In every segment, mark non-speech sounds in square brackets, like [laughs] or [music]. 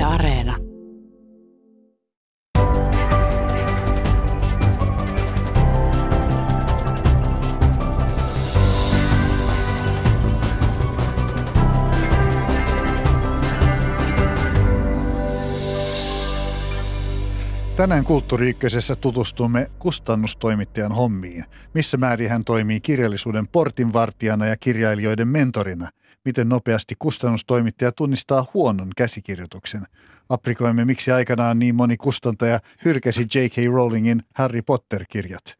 Yle Areena. Tänään Kulttuuri tutustumme kustannustoimittajan hommiin. Missä määrin hän toimii kirjallisuuden portinvartijana ja kirjailijoiden mentorina. Miten nopeasti kustannustoimittaja tunnistaa huonon käsikirjoituksen. Aprikoimme, miksi aikanaan niin moni kustantaja hyrkäsi J.K. Rowlingin Harry Potter-kirjat,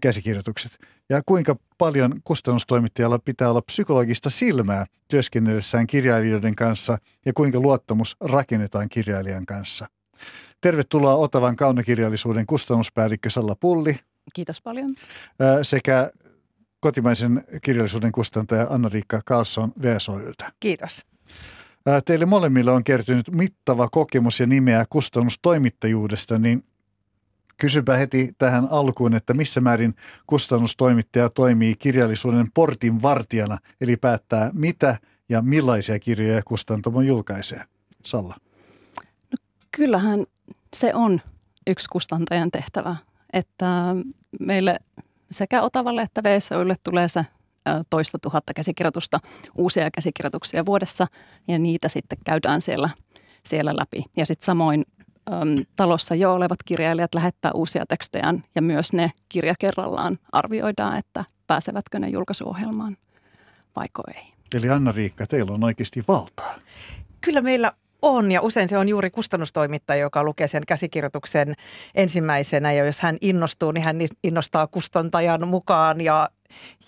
käsikirjoitukset. Ja kuinka paljon kustannustoimittajalla pitää olla psykologista silmää työskennellessään kirjailijoiden kanssa ja kuinka luottamus rakennetaan kirjailijan kanssa. Tervetuloa Otavan kaunokirjallisuuden kustannuspäällikkö Salla Pulli. Kiitos paljon. Sekä kotimaisen kirjallisuuden kustantaja Anna-Riikka Karlsson VSOYltä. Kiitos. Teille molemmille on kertynyt mittava kokemus ja nimeä kustannustoimittajuudesta, niin kysypä heti tähän alkuun, että missä määrin kustannustoimittaja toimii kirjallisuuden portin vartijana, eli päättää mitä ja millaisia kirjoja kustantamo julkaisee. Salla. No, kyllähän se on yksi kustantajan tehtävä, että meille sekä Otavalle että VSOille tulee se toista tuhatta käsikirjoitusta, uusia käsikirjoituksia vuodessa ja niitä sitten käydään siellä, siellä läpi. Ja sitten samoin äm, talossa jo olevat kirjailijat lähettää uusia tekstejä ja myös ne kirja kerrallaan arvioidaan, että pääsevätkö ne julkaisuohjelmaan vaiko ei. Eli Anna-Riikka, teillä on oikeasti valtaa. Kyllä meillä on ja usein se on juuri kustannustoimittaja, joka lukee sen käsikirjoituksen ensimmäisenä ja jos hän innostuu, niin hän innostaa kustantajan mukaan ja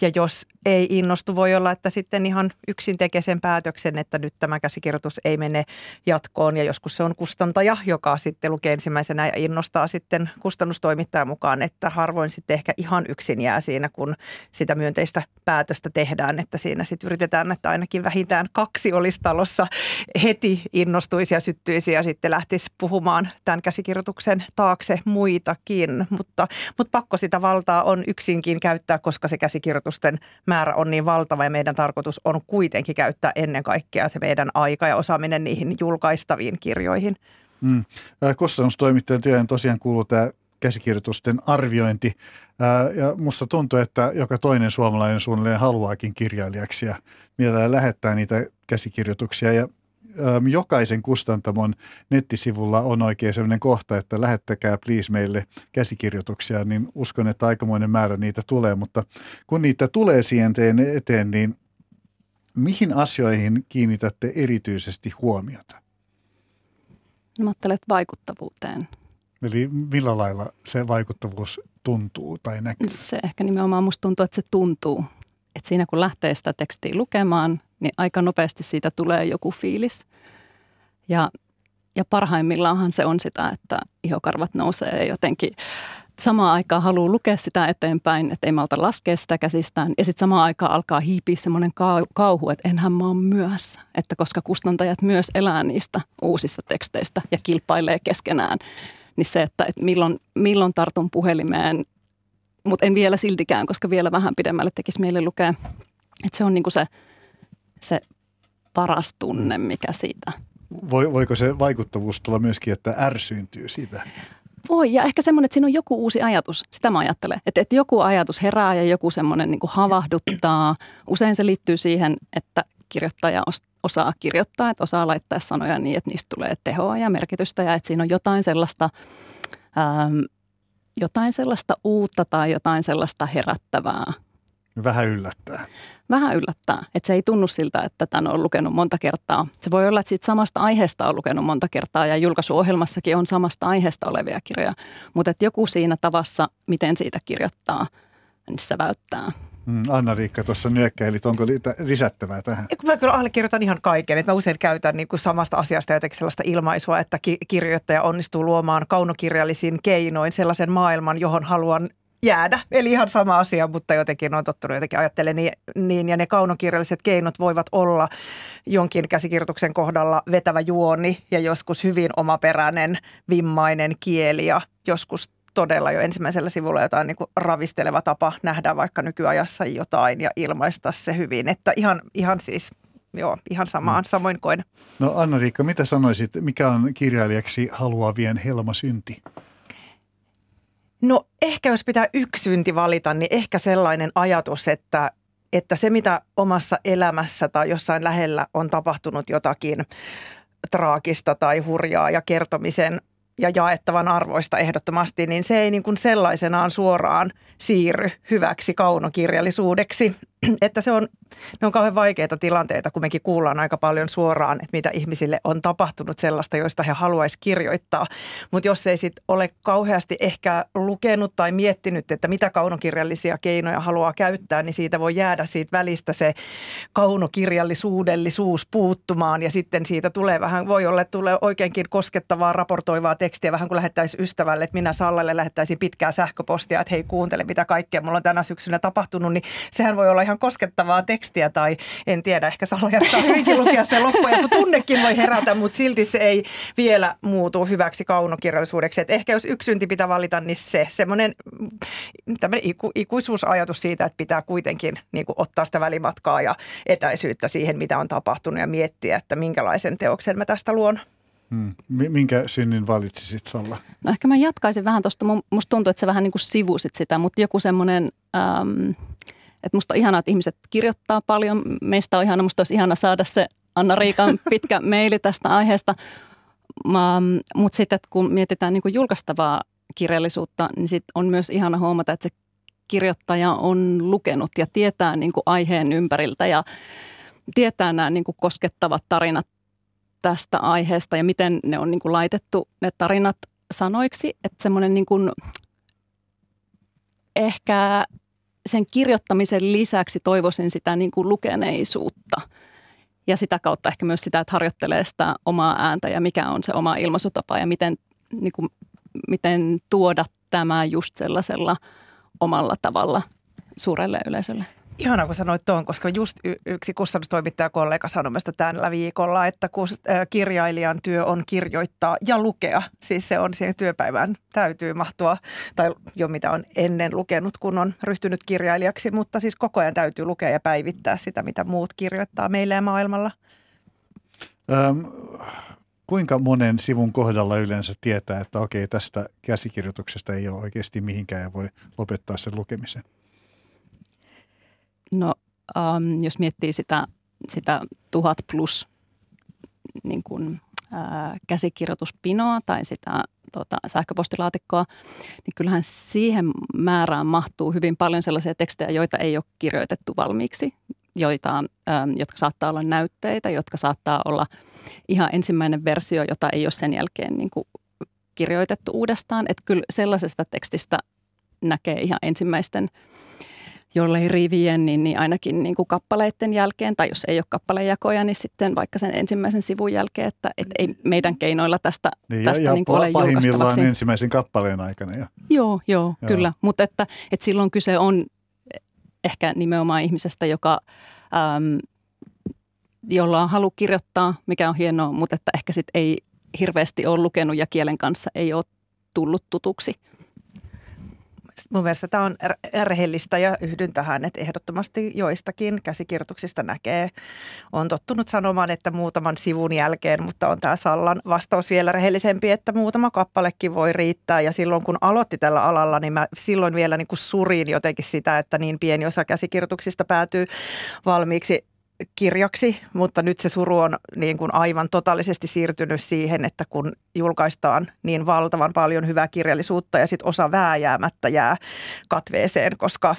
ja jos ei innostu, voi olla, että sitten ihan yksin tekee sen päätöksen, että nyt tämä käsikirjoitus ei mene jatkoon. Ja joskus se on kustantaja, joka sitten lukee ensimmäisenä ja innostaa sitten kustannustoimittajan mukaan, että harvoin sitten ehkä ihan yksin jää siinä, kun sitä myönteistä päätöstä tehdään. Että siinä sitten yritetään, että ainakin vähintään kaksi olisi talossa heti innostuisi ja syttyisi ja sitten lähtisi puhumaan tämän käsikirjoituksen taakse muitakin. Mutta, mutta pakko sitä valtaa on yksinkin käyttää, koska se käsikirjoitus käsikirjoitusten määrä on niin valtava ja meidän tarkoitus on kuitenkin käyttää ennen kaikkea se meidän aika ja osaaminen niihin julkaistaviin kirjoihin. Mm. Kustannustoimittajan työhön tosiaan kuuluu tämä käsikirjoitusten arviointi. Ja musta tuntuu, että joka toinen suomalainen suunnilleen haluaakin kirjailijaksi ja mielellään lähettää niitä käsikirjoituksia. Ja jokaisen kustantamon nettisivulla on oikein sellainen kohta, että lähettäkää please meille käsikirjoituksia, niin uskon, että aikamoinen määrä niitä tulee. Mutta kun niitä tulee siihen eteen, niin mihin asioihin kiinnitätte erityisesti huomiota? No, mä vaikuttavuuteen. Eli millä lailla se vaikuttavuus tuntuu tai näkyy? Se ehkä nimenomaan musta tuntuu, että se tuntuu. Että siinä kun lähtee sitä tekstiä lukemaan, niin aika nopeasti siitä tulee joku fiilis. Ja, ja parhaimmillaanhan se on sitä, että ihokarvat nousee jotenkin samaan aikaan haluaa lukea sitä eteenpäin, että ei malta laskea sitä käsistään. Ja sitten samaan aikaan alkaa hiipiä semmoinen kauhu, että enhän mä oon myöhässä. Että koska kustantajat myös elää niistä uusista teksteistä ja kilpailee keskenään, niin se, että, että milloin, milloin tartun puhelimeen, mutta en vielä siltikään, koska vielä vähän pidemmälle tekisi meille lukea. Että se on niinku se se paras tunne, mikä siitä. voiko se vaikuttavuus tulla myöskin, että ärsyyntyy siitä? Voi, ja ehkä semmoinen, että siinä on joku uusi ajatus. Sitä mä ajattelen. Että, että joku ajatus herää ja joku semmoinen niin havahduttaa. Usein se liittyy siihen, että kirjoittaja osaa kirjoittaa, että osaa laittaa sanoja niin, että niistä tulee tehoa ja merkitystä ja että siinä on jotain sellaista, ähm, jotain sellaista uutta tai jotain sellaista herättävää. Vähän yllättää vähän yllättää. Että se ei tunnu siltä, että tämän on lukenut monta kertaa. Se voi olla, että siitä samasta aiheesta on lukenut monta kertaa ja julkaisuohjelmassakin on samasta aiheesta olevia kirjoja. Mutta että joku siinä tavassa, miten siitä kirjoittaa, niin se väyttää. Mm, Anna-Riikka tuossa nyökkäilit, onko lisättävää tähän? Mä kyllä allekirjoitan ihan kaiken. Että mä usein käytän niin kuin samasta asiasta jotenkin sellaista ilmaisua, että kirjoittaja onnistuu luomaan kaunokirjallisin keinoin sellaisen maailman, johon haluan jäädä. Eli ihan sama asia, mutta jotenkin on tottunut jotenkin ajattelemaan niin, niin. Ja ne kaunokirjalliset keinot voivat olla jonkin käsikirjoituksen kohdalla vetävä juoni ja joskus hyvin omaperäinen, vimmainen kieli ja joskus todella jo ensimmäisellä sivulla jotain niin kuin ravisteleva tapa nähdä vaikka nykyajassa jotain ja ilmaista se hyvin. Että ihan, ihan siis joo, ihan samaan, mm. samoin koen. No Anna-Riikka, mitä sanoisit, mikä on kirjailijaksi haluavien helmasynti? No ehkä jos pitää yksi synti valita, niin ehkä sellainen ajatus, että, että se mitä omassa elämässä tai jossain lähellä on tapahtunut jotakin traagista tai hurjaa ja kertomisen ja jaettavan arvoista ehdottomasti, niin se ei niin kuin sellaisenaan suoraan siirry hyväksi kaunokirjallisuudeksi. [clears throat] että se on, ne on kauhean vaikeita tilanteita, kun mekin kuullaan aika paljon suoraan, että mitä ihmisille on tapahtunut sellaista, joista he haluaisivat kirjoittaa. Mutta jos ei sitten ole kauheasti ehkä lukenut tai miettinyt, että mitä kaunokirjallisia keinoja haluaa käyttää, niin siitä voi jäädä siitä välistä se kaunokirjallisuudellisuus puuttumaan. Ja sitten siitä tulee vähän, voi olla, että tulee oikeinkin koskettavaa raportoivaa tekstiä, vähän kuin lähettäisiin ystävälle, että minä Sallalle lähettäisin pitkää sähköpostia, että hei kuuntele mitä kaikkea mulla on tänä syksynä tapahtunut, niin sehän voi olla ihan koskettavaa tekstiä tai en tiedä, ehkä Salla jaksaa hyvinkin lukea sen loppuun ja tunnekin voi herätä, mutta silti se ei vielä muutu hyväksi kaunokirjallisuudeksi. Et ehkä jos yksi synti pitää valita, niin se semmoinen iku, ikuisuusajatus siitä, että pitää kuitenkin niin kuin ottaa sitä välimatkaa ja etäisyyttä siihen, mitä on tapahtunut ja miettiä, että minkälaisen teoksen mä tästä luon. Hmm. Minkä synnin valitsisit Salla? No ehkä mä jatkaisin vähän tuosta. Musta tuntuu, että sä vähän niin kuin sivusit sitä, mutta joku semmoinen... Ähm, että musta on ihanaa, että ihmiset kirjoittaa paljon. Meistä on ihana, musta olisi ihana saada se Anna-Riikan [laughs] pitkä maili tästä aiheesta. Mutta sitten kun mietitään niin julkaistavaa kirjallisuutta, niin sit on myös ihana huomata, että se kirjoittaja on lukenut ja tietää niin kuin aiheen ympäriltä ja tietää nämä niin kuin koskettavat tarinat tästä aiheesta ja miten ne on niin kuin laitettu ne tarinat sanoiksi. Että semmoinen niin kuin ehkä sen kirjoittamisen lisäksi toivoisin sitä niin kuin lukeneisuutta ja sitä kautta ehkä myös sitä, että harjoittelee sitä omaa ääntä ja mikä on se oma ilmaisutapa ja miten, niin kuin, miten tuoda tämä just sellaisella omalla tavalla suurelle yleisölle. Ihana, kun sanoit tuon, koska just y- yksi kustannustoimittajakollega sanoi mielestä tällä viikolla, että kun kirjailijan työ on kirjoittaa ja lukea. Siis se on siihen työpäivään täytyy mahtua, tai jo mitä on ennen lukenut, kun on ryhtynyt kirjailijaksi, mutta siis koko ajan täytyy lukea ja päivittää sitä, mitä muut kirjoittaa meille ja maailmalla. Öm, kuinka monen sivun kohdalla yleensä tietää, että okei, tästä käsikirjoituksesta ei ole oikeasti mihinkään ja voi lopettaa sen lukemisen? No um, jos miettii sitä, sitä tuhat plus niin kuin, ää, käsikirjoituspinoa tai sitä tota, sähköpostilaatikkoa, niin kyllähän siihen määrään mahtuu hyvin paljon sellaisia tekstejä, joita ei ole kirjoitettu valmiiksi, joita, ää, jotka saattaa olla näytteitä, jotka saattaa olla ihan ensimmäinen versio, jota ei ole sen jälkeen niin kuin kirjoitettu uudestaan. Että kyllä sellaisesta tekstistä näkee ihan ensimmäisten jollei rivien, niin, niin ainakin niin kuin kappaleiden jälkeen, tai jos ei ole kappalejakoja, niin sitten vaikka sen ensimmäisen sivun jälkeen, että et ei meidän keinoilla tästä, niin, tästä ja, niin kuin ole pahimmillaan ensimmäisen kappaleen aikana. Ja. Joo, joo, joo, kyllä. Mutta että, että silloin kyse on ehkä nimenomaan ihmisestä, joka, äm, jolla on halu kirjoittaa, mikä on hienoa, mutta että ehkä sitten ei hirveästi ole lukenut ja kielen kanssa ei ole tullut tutuksi – mun mielestä tämä on rehellistä ja yhdyn tähän, että ehdottomasti joistakin käsikirjoituksista näkee. on tottunut sanomaan, että muutaman sivun jälkeen, mutta on tämä Sallan vastaus vielä rehellisempi, että muutama kappalekin voi riittää. Ja silloin kun aloitti tällä alalla, niin mä silloin vielä niin kuin surin jotenkin sitä, että niin pieni osa käsikirjoituksista päätyy valmiiksi kirjaksi, mutta nyt se suru on niin kuin aivan totaalisesti siirtynyt siihen, että kun julkaistaan niin valtavan paljon hyvää kirjallisuutta ja sitten osa vääjäämättä jää katveeseen, koska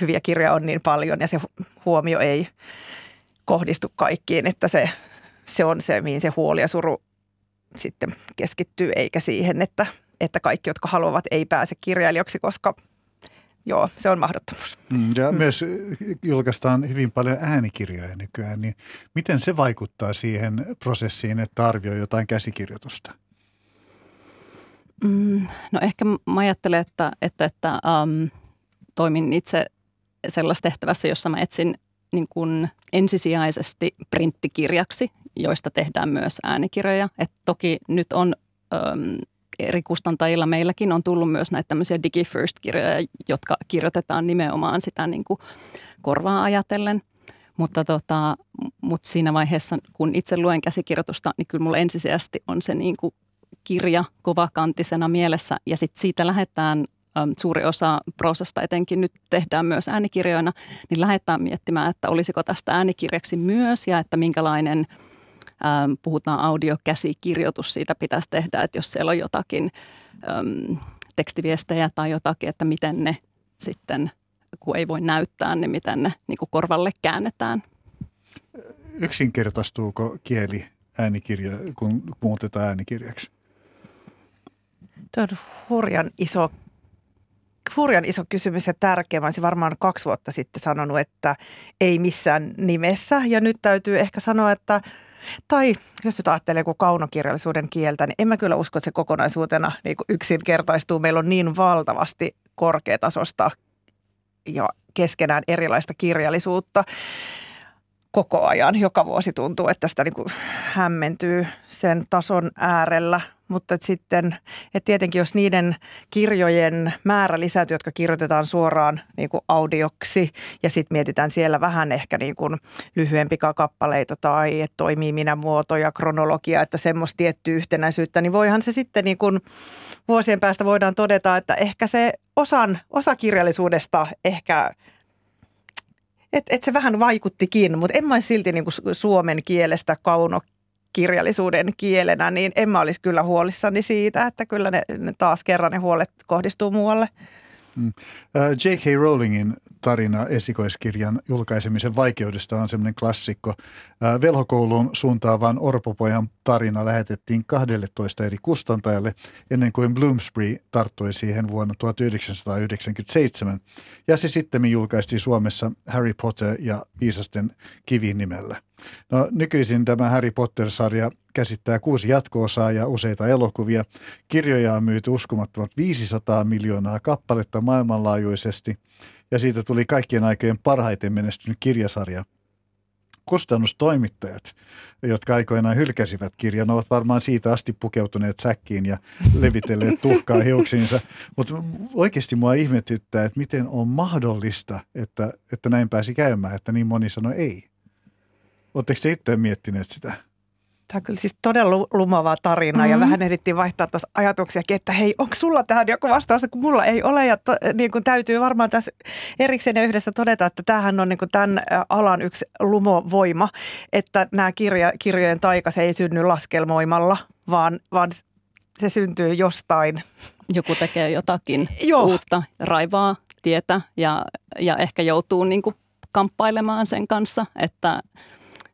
hyviä kirjoja on niin paljon ja se huomio ei kohdistu kaikkiin, että se, se on se, mihin se huoli ja suru sitten keskittyy, eikä siihen, että, että kaikki, jotka haluavat, ei pääse kirjailijaksi, koska joo, se on mahdottomuus. Mm, ja mm. myös julkaistaan hyvin paljon äänikirjoja nykyään, niin miten se vaikuttaa siihen prosessiin, että arvioi jotain käsikirjoitusta? Mm, no ehkä mä ajattelen, että, että, että um, toimin itse sellaisessa tehtävässä, jossa mä etsin niin kuin ensisijaisesti printtikirjaksi, joista tehdään myös äänikirjoja. Et toki nyt on um, eri kustantajilla meilläkin on tullut myös näitä tämmöisiä DigiFirst-kirjoja, jotka kirjoitetaan nimenomaan sitä niin kuin korvaa ajatellen. Mutta, tota, mutta siinä vaiheessa, kun itse luen käsikirjoitusta, niin kyllä mulla ensisijaisesti on se niin kuin kirja kovakantisena mielessä ja sitten siitä lähdetään suuri osa prosesta etenkin nyt tehdään myös äänikirjoina, niin lähdetään miettimään, että olisiko tästä äänikirjaksi myös ja että minkälainen, puhutaan audiokäsikirjoitus siitä pitäisi tehdä, että jos siellä on jotakin tekstiviestejä tai jotakin, että miten ne sitten, kun ei voi näyttää, niin miten ne niin kuin korvalle käännetään. Yksinkertaistuuko kieli äänikirja, kun muutetaan äänikirjaksi? Tuo on hurjan iso hurjan iso kysymys ja tärkeä. Mä olisin varmaan kaksi vuotta sitten sanonut, että ei missään nimessä. Ja nyt täytyy ehkä sanoa, että tai jos nyt ajattelee joku kaunokirjallisuuden kieltä, niin en mä kyllä usko, että se kokonaisuutena niin yksinkertaistuu. Meillä on niin valtavasti korkeatasosta ja keskenään erilaista kirjallisuutta koko ajan. Joka vuosi tuntuu, että sitä niin kuin hämmentyy sen tason äärellä – mutta et sitten, et tietenkin jos niiden kirjojen määrä lisääntyy, jotka kirjoitetaan suoraan niin kuin audioksi ja sitten mietitään siellä vähän ehkä niin kuin lyhyempi kappaleita tai että toimii minä muoto ja kronologia, että semmoista tiettyä yhtenäisyyttä, niin voihan se sitten niin kuin vuosien päästä voidaan todeta, että ehkä se osan, osa kirjallisuudesta ehkä että et se vähän vaikuttikin, mutta en mä silti niin kuin suomen kielestä kauno kirjallisuuden kielenä, niin en mä olisi kyllä huolissani siitä, että kyllä ne, ne taas kerran ne huolet kohdistuu muualle. Mm. J.K. Rowlingin tarina esikoiskirjan julkaisemisen vaikeudesta on semmoinen klassikko. Velhokouluun suuntaavan Orpopojan tarina lähetettiin 12 eri kustantajalle ennen kuin Bloomsbury tarttui siihen vuonna 1997. Ja se sitten julkaistiin Suomessa Harry Potter ja Viisasten kivi nimellä. No, nykyisin tämä Harry Potter-sarja käsittää kuusi jatko-osaa ja useita elokuvia. Kirjoja on myyty uskomattomat 500 miljoonaa kappaletta maailmanlaajuisesti ja siitä tuli kaikkien aikojen parhaiten menestynyt kirjasarja. Kustannustoimittajat, jotka aikoinaan hylkäsivät kirjan, ovat varmaan siitä asti pukeutuneet säkkiin ja levitelleet tuhkaa hiuksiinsa. Mutta oikeasti mua ihmetyttää, että miten on mahdollista, että, että näin pääsi käymään, että niin moni sanoi ei. Oletteko te itse miettineet sitä? Tämä on kyllä siis todella lumava tarina mm-hmm. ja vähän ehdittiin vaihtaa tässä ajatuksiakin, että hei, onko sulla tähän joku vastaus, kun mulla ei ole. Ja to, niin kuin täytyy varmaan tässä erikseen ja yhdessä todeta, että tämähän on niin kuin tämän alan yksi lumovoima, että nämä kirja, kirjojen taika se ei synny laskelmoimalla, vaan, vaan se syntyy jostain. Joku tekee jotakin Joo. uutta, raivaa tietä ja, ja ehkä joutuu niin kuin kamppailemaan sen kanssa, että,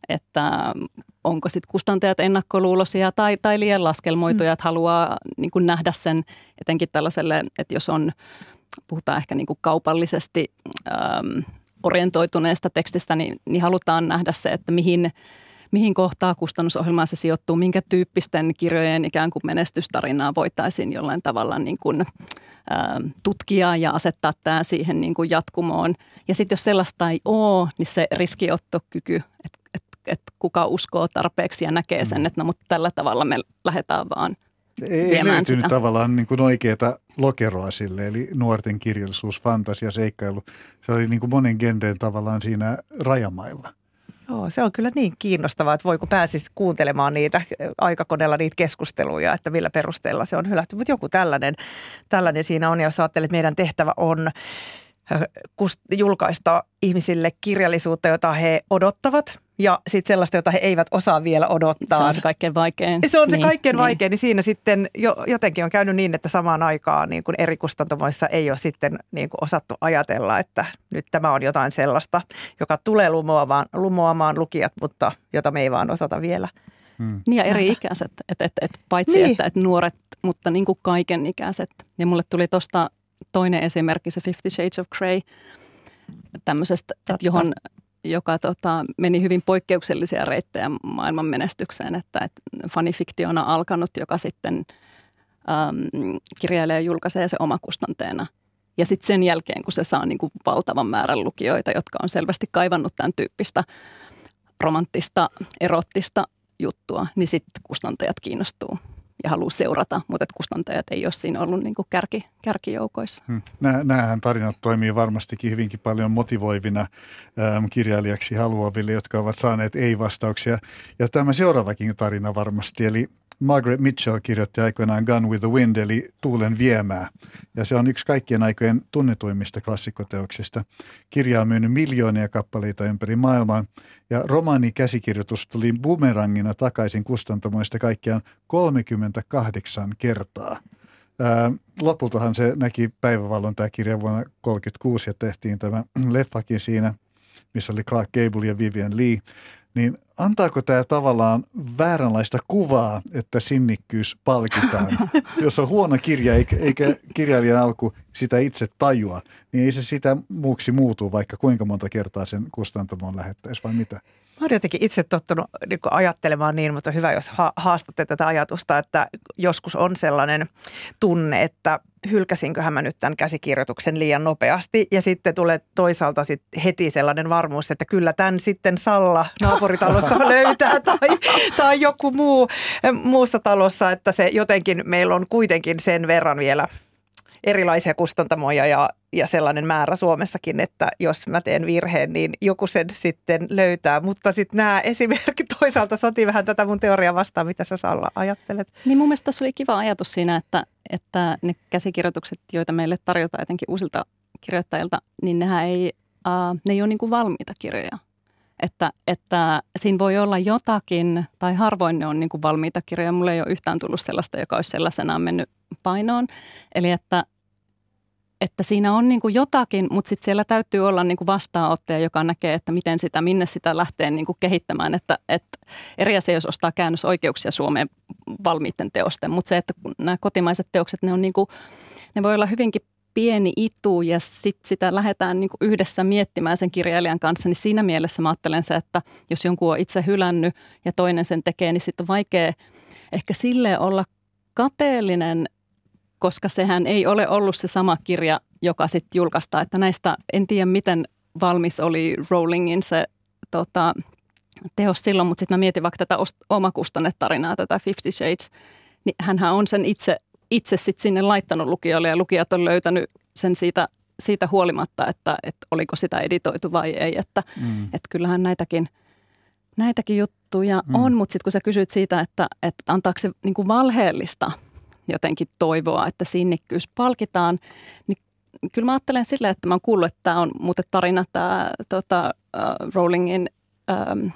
että onko sitten kustantajat ennakkoluuloisia tai, tai liian laskelmoituja, mm. että haluaa niin kuin nähdä sen etenkin tällaiselle, että jos on, puhutaan ehkä niin kuin kaupallisesti äm, orientoituneesta tekstistä, niin, niin halutaan nähdä se, että mihin, mihin kohtaa kustannusohjelmaa se sijoittuu, minkä tyyppisten kirjojen ikään kuin menestystarinaa voitaisiin jollain tavalla niin kuin, ä, tutkia ja asettaa tämä siihen niin kuin jatkumoon. Ja sitten jos sellaista ei ole, niin se riskiottokyky, että että kuka uskoo tarpeeksi ja näkee sen, mm. että no, mutta tällä tavalla me lähdetään vaan ei löytynyt sitä. tavallaan niin kuin oikeaa lokeroa sille, eli nuorten kirjallisuus, fantasia, seikkailu. Se oli niin kuin monen genreen tavallaan siinä rajamailla. Joo, se on kyllä niin kiinnostavaa, että voiko pääsisi kuuntelemaan niitä aikakoneella niitä keskusteluja, että millä perusteella se on hylätty. Mutta joku tällainen, tällainen siinä on, ja jos ajattelet, että meidän tehtävä on julkaista ihmisille kirjallisuutta, jota he odottavat ja sitten sellaista, jota he eivät osaa vielä odottaa. Se on se kaikkein vaikein. Se on se niin, kaikkein niin. vaikein, niin siinä sitten jo, jotenkin on käynyt niin, että samaan aikaan niin kuin eri kustantamoissa ei ole sitten niin kuin osattu ajatella, että nyt tämä on jotain sellaista, joka tulee lumoamaan, lumoamaan lukijat, mutta jota me ei vaan osata vielä. Hmm. Niin ja eri ikäiset, että et, et, paitsi niin. että et nuoret, mutta niin kuin kaiken ikäiset. Ja mulle tuli tuosta toinen esimerkki, se Fifty Shades of Grey, tämmöisestä, että johon, joka tota, meni hyvin poikkeuksellisia reittejä maailman menestykseen, että, että fanifiktio on alkanut, joka sitten äm, kirjailija julkaisee se omakustanteena. Ja sitten sen jälkeen, kun se saa niin kuin valtavan määrän lukijoita, jotka on selvästi kaivannut tämän tyyppistä romanttista, erottista juttua, niin sitten kustantajat kiinnostuu ja haluaa seurata, mutta että kustantajat ei ole siinä ollut niin kuin kärki, kärkijoukoissa. Hmm. Nämähän tarinat toimii varmastikin hyvinkin paljon motivoivina ähm, kirjailijaksi haluaville, jotka ovat saaneet ei-vastauksia. Ja tämä seuraavakin tarina varmasti, eli Margaret Mitchell kirjoitti aikoinaan Gun with the Wind, eli Tuulen viemää. Ja se on yksi kaikkien aikojen tunnetuimmista klassikoteoksista. Kirja on myynyt miljoonia kappaleita ympäri maailmaa. Ja romaani käsikirjoitus tuli bumerangina takaisin kustantamoista kaikkiaan 38 kertaa. Ää, lopultahan se näki päivävalon tämä kirja vuonna 1936 ja tehtiin tämä [clears throat] leffakin siinä, missä oli Clark Gable ja Vivian Lee niin antaako tämä tavallaan vääränlaista kuvaa, että sinnikkyys palkitaan? [laughs] Jos on huono kirja eikä, kirjailijan alku sitä itse tajua, niin ei se sitä muuksi muutu, vaikka kuinka monta kertaa sen kustantamoon lähettäisi vai mitä? Mä olen jotenkin itse tottunut niin ajattelemaan niin, mutta hyvä, jos ha- haastatte tätä ajatusta, että joskus on sellainen tunne, että hylkäsinköhän mä nyt tämän käsikirjoituksen liian nopeasti. Ja sitten tulee toisaalta sit heti sellainen varmuus, että kyllä tämän sitten Salla naapuritalossa [laughs] löytää tai, tai joku muu muussa talossa, että se jotenkin meillä on kuitenkin sen verran vielä erilaisia kustantamoja ja, ja sellainen määrä Suomessakin, että jos mä teen virheen, niin joku sen sitten löytää. Mutta sitten nämä esimerkit [laughs] toisaalta sotii vähän tätä mun teoriaa vastaan, mitä sä Salla ajattelet. Niin mun mielestä tässä oli kiva ajatus siinä, että, että ne käsikirjoitukset, joita meille tarjotaan etenkin uusilta kirjoittajilta, niin nehän ei, uh, ne ei ole niin kuin valmiita kirjoja. Että, että siinä voi olla jotakin, tai harvoin ne on niin kuin valmiita kirjoja. Mulle ei ole yhtään tullut sellaista, joka olisi sellaisenaan mennyt painoon. Eli että, että siinä on niin kuin jotakin, mutta sitten siellä täytyy olla niin kuin vastaanottaja, joka näkee, että miten sitä, minne sitä lähtee niin kuin kehittämään. Että, että eri asia, jos ostaa käännösoikeuksia Suomeen valmiitten teosten, mutta se, että nämä kotimaiset teokset, ne on niin kuin, ne voi olla hyvinkin pieni itu ja sitten sitä lähdetään niin kuin yhdessä miettimään sen kirjailijan kanssa, niin siinä mielessä mä ajattelen se, että jos jonkun on itse hylännyt ja toinen sen tekee, niin sitten on vaikea ehkä sille olla kateellinen, koska sehän ei ole ollut se sama kirja, joka sitten julkaistaan. Että näistä en tiedä, miten valmis oli Rowlingin se tota, teos silloin, mutta sitten mä mietin vaikka tätä omakustannetarinaa, tätä Fifty Shades, niin hänhän on sen itse itse sit sinne laittanut lukijoille ja lukijat on löytänyt sen siitä, siitä huolimatta, että, että oliko sitä editoitu vai ei. Että, mm. että kyllähän näitäkin, näitäkin juttuja mm. on, mutta sitten kun sä kysyt siitä, että, että antaako se niin kuin valheellista jotenkin toivoa, että sinnikkyys palkitaan, niin kyllä mä ajattelen silleen, että mä oon kuullut, että tämä on muuten tarina, tämä tota, uh, Rowlingin ähm,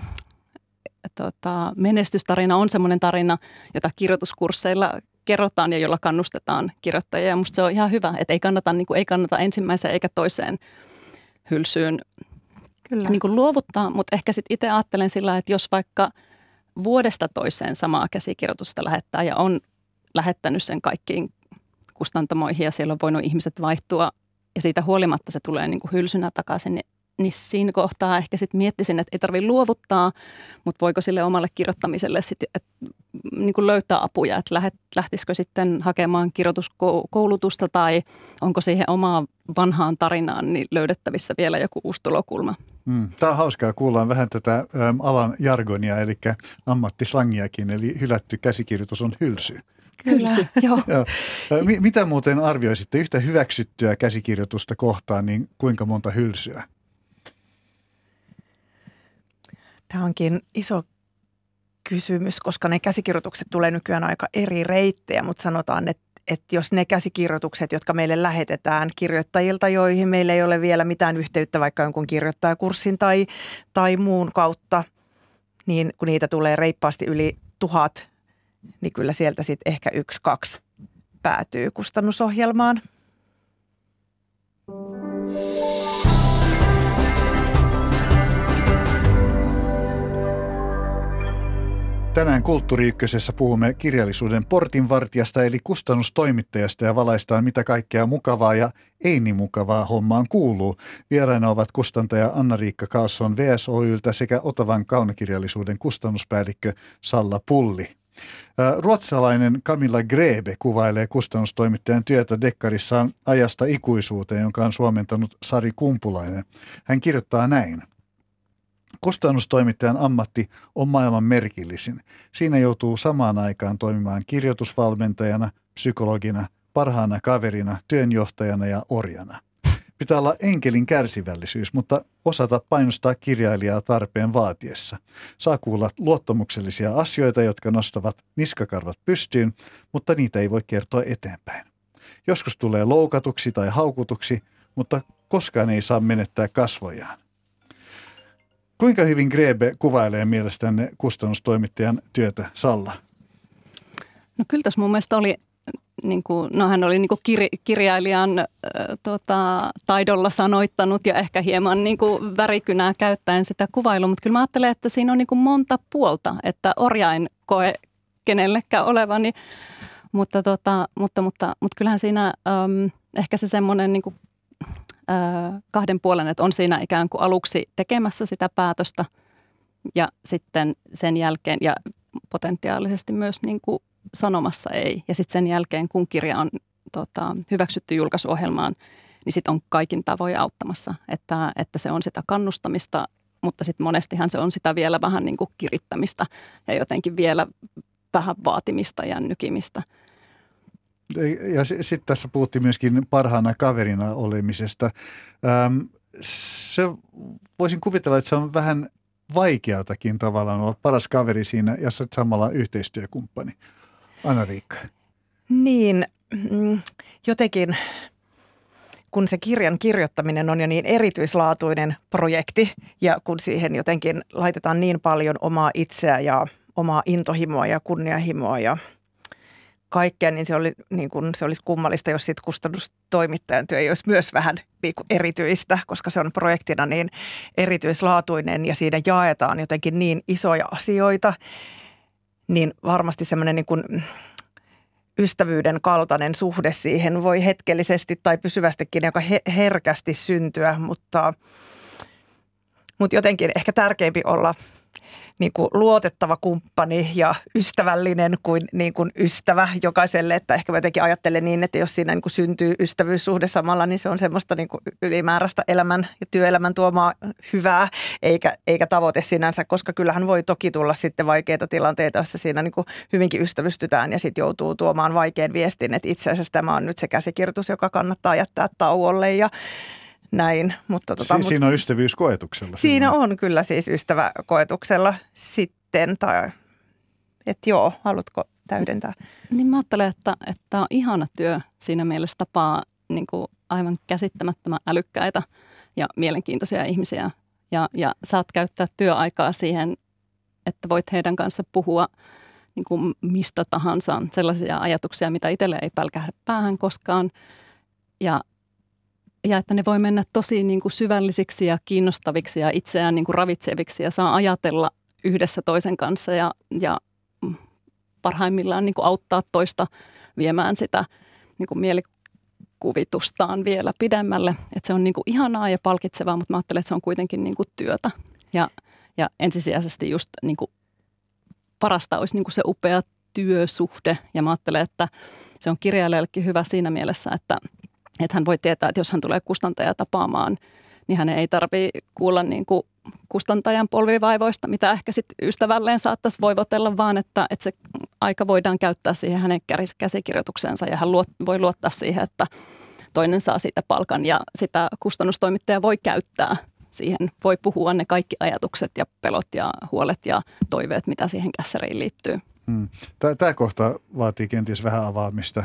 tota, menestystarina on semmoinen tarina, jota kirjoituskursseilla kerrotaan ja jolla kannustetaan kirjoittajia. Ja musta se on ihan hyvä, että ei kannata, niin kuin, ei kannata ensimmäiseen eikä toiseen hylsyyn Kyllä. Niin kuin luovuttaa, mutta ehkä sitten itse ajattelen sillä, että jos vaikka vuodesta toiseen samaa käsikirjoitusta lähettää ja on lähettänyt sen kaikkiin kustantamoihin ja siellä on voinut ihmiset vaihtua ja siitä huolimatta se tulee niin kuin hylsynä takaisin, niin niin siinä kohtaa ehkä sitten miettisin, että ei tarvitse luovuttaa, mutta voiko sille omalle kirjoittamiselle sitten niin kuin löytää apuja, että lähet, lähtisikö sitten hakemaan kirjoituskoulutusta tai onko siihen omaan vanhaan tarinaan niin löydettävissä vielä joku uusi tulokulma. Mm. Tämä on hauskaa, kuullaan vähän tätä alan jargonia, eli ammattislangiakin, eli hylätty käsikirjoitus on hylsy. Kyllä, joo. [laughs] joo. Mitä muuten arvioisitte yhtä hyväksyttyä käsikirjoitusta kohtaan, niin kuinka monta hylsyä? Tämä onkin iso kysymys, koska ne käsikirjoitukset tulee nykyään aika eri reittejä, mutta sanotaan, että, että jos ne käsikirjoitukset, jotka meille lähetetään kirjoittajilta, joihin meillä ei ole vielä mitään yhteyttä vaikka jonkun kirjoittajakurssin tai, tai muun kautta, niin kun niitä tulee reippaasti yli tuhat, niin kyllä sieltä sitten ehkä yksi, kaksi päätyy kustannusohjelmaan. Tänään Kulttuuri puhumme kirjallisuuden portinvartijasta eli kustannustoimittajasta ja valaistaan mitä kaikkea mukavaa ja ei niin mukavaa hommaan kuuluu. Vieraina ovat kustantaja Anna-Riikka Kaasson VSOYltä sekä Otavan kaunokirjallisuuden kustannuspäällikkö Salla Pulli. Ruotsalainen Camilla Grebe kuvailee kustannustoimittajan työtä dekkarissaan ajasta ikuisuuteen, jonka on suomentanut Sari Kumpulainen. Hän kirjoittaa näin – Kustannustoimittajan ammatti on maailman merkillisin. Siinä joutuu samaan aikaan toimimaan kirjoitusvalmentajana, psykologina, parhaana kaverina, työnjohtajana ja orjana. Pitää olla enkelin kärsivällisyys, mutta osata painostaa kirjailijaa tarpeen vaatiessa. Saa kuulla luottamuksellisia asioita, jotka nostavat niskakarvat pystyyn, mutta niitä ei voi kertoa eteenpäin. Joskus tulee loukatuksi tai haukutuksi, mutta koskaan ei saa menettää kasvojaan. Kuinka hyvin Grebe kuvailee mielestänne kustannustoimittajan työtä, Salla? No kyllä tässä mun mielestä oli, niin kuin, no hän oli niin kuin kir, kirjailijan äh, tota, taidolla sanoittanut ja ehkä hieman niin kuin värikynää käyttäen sitä kuvailua, mutta kyllä mä ajattelen, että siinä on niin kuin monta puolta, että orjain koe kenellekään olevani, mutta, tota, mutta, mutta, mutta kyllähän siinä äm, ehkä se semmoinen niin kuin kahden puolen, että on siinä ikään kuin aluksi tekemässä sitä päätöstä ja sitten sen jälkeen ja potentiaalisesti myös niin kuin sanomassa ei. Ja sitten sen jälkeen, kun kirja on tota, hyväksytty julkaisuohjelmaan, niin sitten on kaikin tavoin auttamassa, että, että se on sitä kannustamista, mutta sitten monestihan se on sitä vielä vähän niin kuin kirittämistä ja jotenkin vielä vähän vaatimista ja nykimistä – ja sitten tässä puhuttiin myöskin parhaana kaverina olemisesta. Ähm, se, voisin kuvitella, että se on vähän vaikealtakin tavallaan olla paras kaveri siinä ja samalla yhteistyökumppani. Anna-Riikka. Niin, mm, jotenkin kun se kirjan kirjoittaminen on jo niin erityislaatuinen projekti ja kun siihen jotenkin laitetaan niin paljon omaa itseä ja omaa intohimoa ja kunnianhimoa ja – kaikkea, niin se, oli, niin kuin, se olisi kummallista, jos sitten kustannustoimittajan työ ei olisi myös vähän niin erityistä, koska se on projektina niin erityislaatuinen ja siinä jaetaan jotenkin niin isoja asioita, niin varmasti semmoinen niin ystävyyden kaltainen suhde siihen voi hetkellisesti tai pysyvästikin aika herkästi syntyä, mutta, mutta jotenkin ehkä tärkeämpi olla – niin kuin luotettava kumppani ja ystävällinen kuin, niin kuin ystävä jokaiselle. Että ehkä mä jotenkin ajattelen niin, että jos siinä niin kuin syntyy ystävyyssuhde samalla, niin se on semmoista niin kuin ylimääräistä elämän ja työelämän tuomaa hyvää, eikä, eikä tavoite sinänsä, koska kyllähän voi toki tulla sitten vaikeita tilanteita, joissa siinä niin kuin hyvinkin ystävystytään ja sitten joutuu tuomaan vaikean viestin, että itse asiassa tämä on nyt se käsikirjoitus, joka kannattaa jättää tauolle ja näin. Mutta tota, si- siinä on ystävyys koetuksella. Siinä on kyllä siis ystävä koetuksella sitten. Tai, että joo, haluatko täydentää? Niin mä ajattelen, että, että on ihana työ siinä mielessä tapaa niin kuin aivan käsittämättömän älykkäitä ja mielenkiintoisia ihmisiä. Ja, ja saat käyttää työaikaa siihen, että voit heidän kanssa puhua niin kuin mistä tahansa sellaisia ajatuksia, mitä itselle ei pälkähdä päähän koskaan. Ja ja että ne voi mennä tosi niin kuin syvällisiksi ja kiinnostaviksi ja itseään niin kuin ravitseviksi ja saa ajatella yhdessä toisen kanssa ja, ja parhaimmillaan niin kuin auttaa toista viemään sitä niin kuin mielikuvitustaan vielä pidemmälle. Että se on niin kuin ihanaa ja palkitsevaa, mutta mä ajattelen, että se on kuitenkin niin kuin työtä. Ja, ja ensisijaisesti just niin kuin parasta olisi niin kuin se upea työsuhde. Ja mä ajattelen, että se on kirjailijallekin hyvä siinä mielessä, että – että hän voi tietää, että jos hän tulee kustantaja tapaamaan, niin hän ei tarvitse kuulla niin kuin kustantajan polvivaivoista, mitä ehkä sitten ystävälleen saattaisi voivotella, vaan että, että se aika voidaan käyttää siihen hänen käsikirjoitukseensa ja hän luot, voi luottaa siihen, että toinen saa siitä palkan ja sitä kustannustoimittaja voi käyttää siihen. Voi puhua ne kaikki ajatukset ja pelot ja huolet ja toiveet, mitä siihen kässäriin liittyy. Hmm. Tämä kohta vaatii kenties vähän avaamista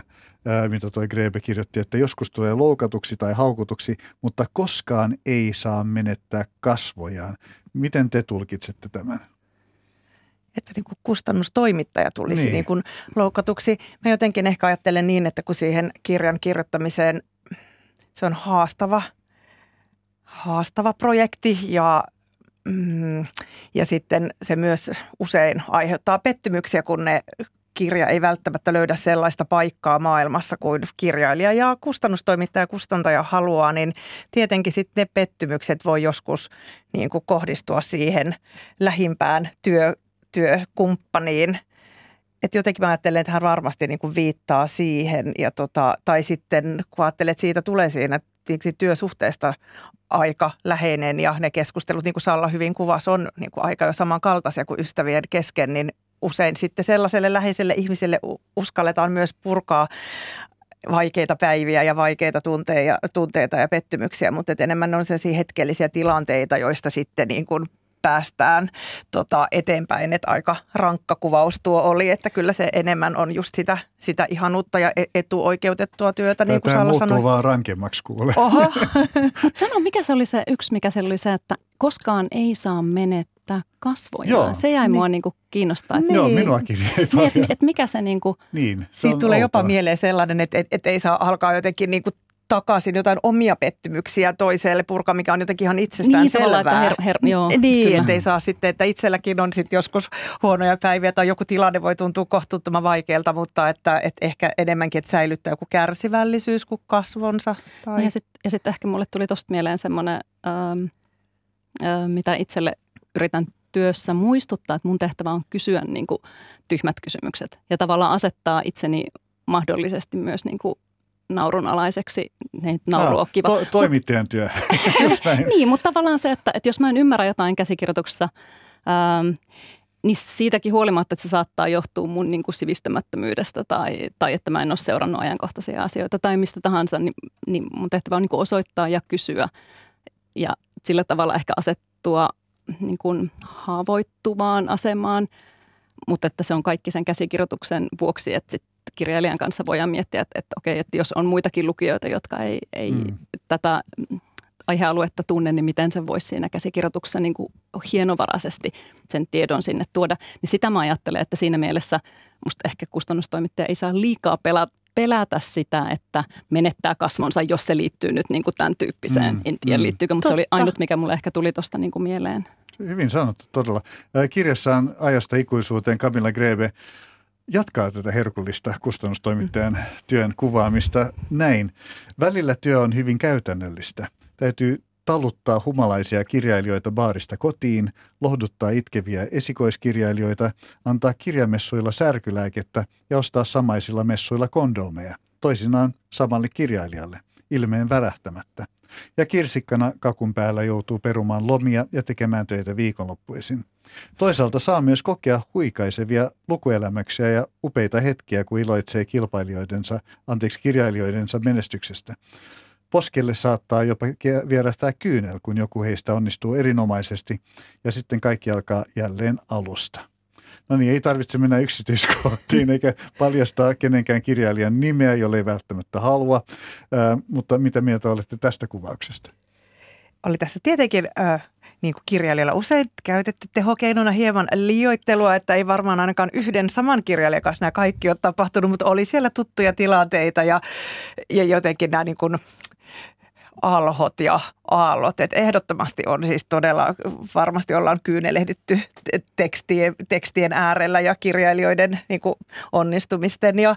mitä tuo Grebe kirjoitti, että joskus tulee loukatuksi tai haukutuksi, mutta koskaan ei saa menettää kasvojaan. Miten te tulkitsette tämän? Että niin kuin kustannustoimittaja tulisi niin. Niin kuin loukatuksi. Mä jotenkin ehkä ajattelen niin, että kun siihen kirjan kirjoittamiseen se on haastava, haastava projekti ja mm, ja sitten se myös usein aiheuttaa pettymyksiä, kun ne kirja ei välttämättä löydä sellaista paikkaa maailmassa kuin kirjailija ja kustannustoimittaja ja kustantaja haluaa, niin tietenkin sitten ne pettymykset voi joskus niin kuin kohdistua siihen lähimpään työ, työkumppaniin. Että jotenkin mä ajattelen, että hän varmasti niin kuin viittaa siihen. Ja tota, tai sitten kun ajattelet, että siitä tulee siinä työsuhteesta aika läheinen ja ne keskustelut, niin kuin Salla hyvin kuvasi, on niin kuin aika jo samankaltaisia kuin ystävien kesken, niin usein sitten sellaiselle läheiselle ihmiselle uskalletaan myös purkaa vaikeita päiviä ja vaikeita tunteita ja pettymyksiä, mutta enemmän on sellaisia hetkellisiä tilanteita, joista sitten niin kuin päästään tota, eteenpäin. Että aika rankka kuvaus tuo oli, että kyllä se enemmän on just sitä, sitä ihanuutta ja e-, etuoikeutettua työtä, niin kuin Salla sanoi. vaan rankemmaksi kuule. Oho. [laughs] sano, mikä se oli se yksi, mikä se oli se, että koskaan ei saa menettää kasvoja. Joo. Se jäi niin. mua niinku kiinnostaa. Että, niin. Joo, minuakin jäi paljon. Niin, et, et mikä se niinku... Niin, se Siitä tulee outoa. jopa mieleen sellainen, että et, et ei saa alkaa jotenkin niinku takaisin jotain omia pettymyksiä toiselle purka, mikä on jotenkin ihan itsestään niin, selvää. Että her, her, joo, niin, että ei saa sitten, että itselläkin on sitten joskus huonoja päiviä tai joku tilanne voi tuntua kohtuuttoman vaikealta, mutta että, että ehkä enemmänkin, että säilyttää joku kärsivällisyys kuin kasvonsa. Tai... Ja sitten ja sit ehkä mulle tuli tuosta mieleen semmoinen, ähm, äh, mitä itselle yritän työssä muistuttaa, että mun tehtävä on kysyä niin kuin tyhmät kysymykset ja tavallaan asettaa itseni mahdollisesti myös niin kuin naurunalaiseksi. Niin nauru no, on kiva. To, toimittajan työ. [laughs] niin, mutta tavallaan se, että, että jos mä en ymmärrä jotain käsikirjoituksessa, ähm, niin siitäkin huolimatta, että se saattaa johtua mun niin kuin sivistämättömyydestä tai, tai että mä en ole seurannut ajankohtaisia asioita tai mistä tahansa, niin, niin mun tehtävä on niin kuin osoittaa ja kysyä ja sillä tavalla ehkä asettua niin kuin haavoittuvaan asemaan, mutta että se on kaikki sen käsikirjoituksen vuoksi, että sit kirjailijan kanssa voidaan miettiä, että, että okei, että jos on muitakin lukijoita, jotka ei, ei mm. tätä aihealuetta tunne, niin miten se voisi siinä käsikirjoituksessa niin kuin hienovaraisesti sen tiedon sinne tuoda. Niin sitä mä ajattelen, että siinä mielessä musta ehkä kustannustoimittaja ei saa liikaa pelata, pelätä sitä, että menettää kasvonsa, jos se liittyy nyt niin kuin tämän tyyppiseen. Mm, en tiedä mm. liittyykö, mutta Totta. se oli ainut, mikä mulle ehkä tuli tuosta niin mieleen. Hyvin sanottu, todella. Kirjassaan Ajasta ikuisuuteen Camilla Grebe jatkaa tätä herkullista kustannustoimittajan työn kuvaamista näin. Välillä työ on hyvin käytännöllistä. Täytyy taluttaa humalaisia kirjailijoita baarista kotiin, lohduttaa itkeviä esikoiskirjailijoita, antaa kirjamessuilla särkylääkettä ja ostaa samaisilla messuilla kondomeja, toisinaan samalle kirjailijalle, ilmeen värähtämättä. Ja kirsikkana kakun päällä joutuu perumaan lomia ja tekemään töitä viikonloppuisin. Toisaalta saa myös kokea huikaisevia lukuelämyksiä ja upeita hetkiä, kun iloitsee kilpailijoidensa, anteeksi kirjailijoidensa menestyksestä. Poskelle saattaa jopa vierähtää kyynel, kun joku heistä onnistuu erinomaisesti ja sitten kaikki alkaa jälleen alusta. No niin, ei tarvitse mennä yksityiskohtiin [laughs] eikä paljastaa kenenkään kirjailijan nimeä, jolle ei välttämättä halua. Äh, mutta mitä mieltä olette tästä kuvauksesta? Oli tässä tietenkin äh, niin kuin kirjailijalla usein käytetty tehokeinona hieman liioittelua, että ei varmaan ainakaan yhden saman kirjailijan kanssa nämä kaikki ole tapahtunut, mutta oli siellä tuttuja tilanteita ja, ja jotenkin nämä niin kuin alhot ja aallot. Et ehdottomasti on siis todella, varmasti ollaan kyynelehditty tekstien, tekstien äärellä ja kirjailijoiden niin kuin onnistumisten ja